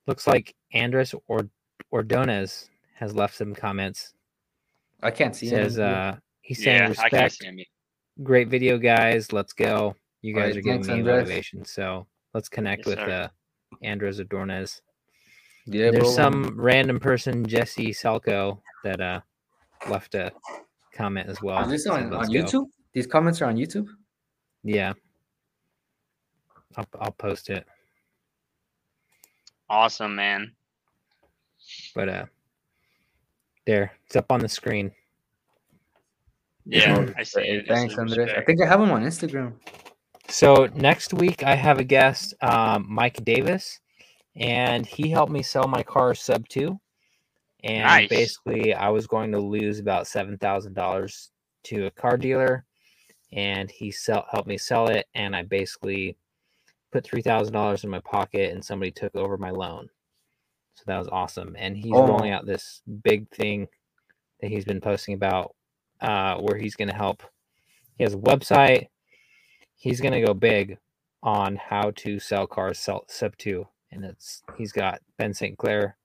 looks like Andres or Ordonez has left some comments. I can't see says it. uh he's saying Yeah, I can't respect, see him. great video guys, let's go. You guys right, are giving thanks, me Andres. motivation. So let's connect Yes, with sir. uh Andres Ordonez. yeah, There's bro. some random person, Jesse Selko, that uh left a comment as well. Is this Said, on, "Let's on go." YouTube? These comments are on YouTube. Yeah. I'll I'll post it. Awesome, man. But uh there, it's up on the screen. Yeah, I see it. Thanks, is Andres. I think I have him on Instagram. So next week I have a guest, um, Mike Davis, and he helped me sell my car SubTo. And Nice. basically, I was going to lose about seven thousand dollars to a car dealer, and he sell helped me sell it. And I basically put three thousand dollars in my pocket, and somebody took over my loan. So that was awesome. And he's Oh. rolling out this big thing that he's been posting about, uh, where he's going to help. He has a website. He's going to go big on how to sell cars sell, SubTo, and it's he's got Ben St. Clair,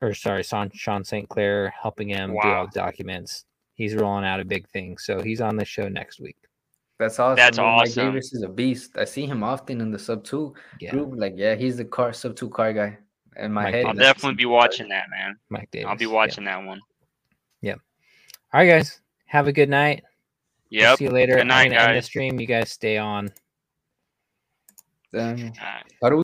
or sorry, Sean, Sean St. Clair helping him do all the documents. He's rolling out a big thing, so he's on the show next week. That's awesome. That's bro. Mike awesome. Davis is a beast. I see him often in the SubTo Yeah, group. Like, yeah, he's the car SubTo car guy. In my Mike head, I'll definitely be watching that, man. Mike Davis. I'll be yeah. watching that one. Yeah. All right, guys, have a good night. We'll See you later. Good night, I'm gonna end the guys. stream. You guys stay on. Um, how do we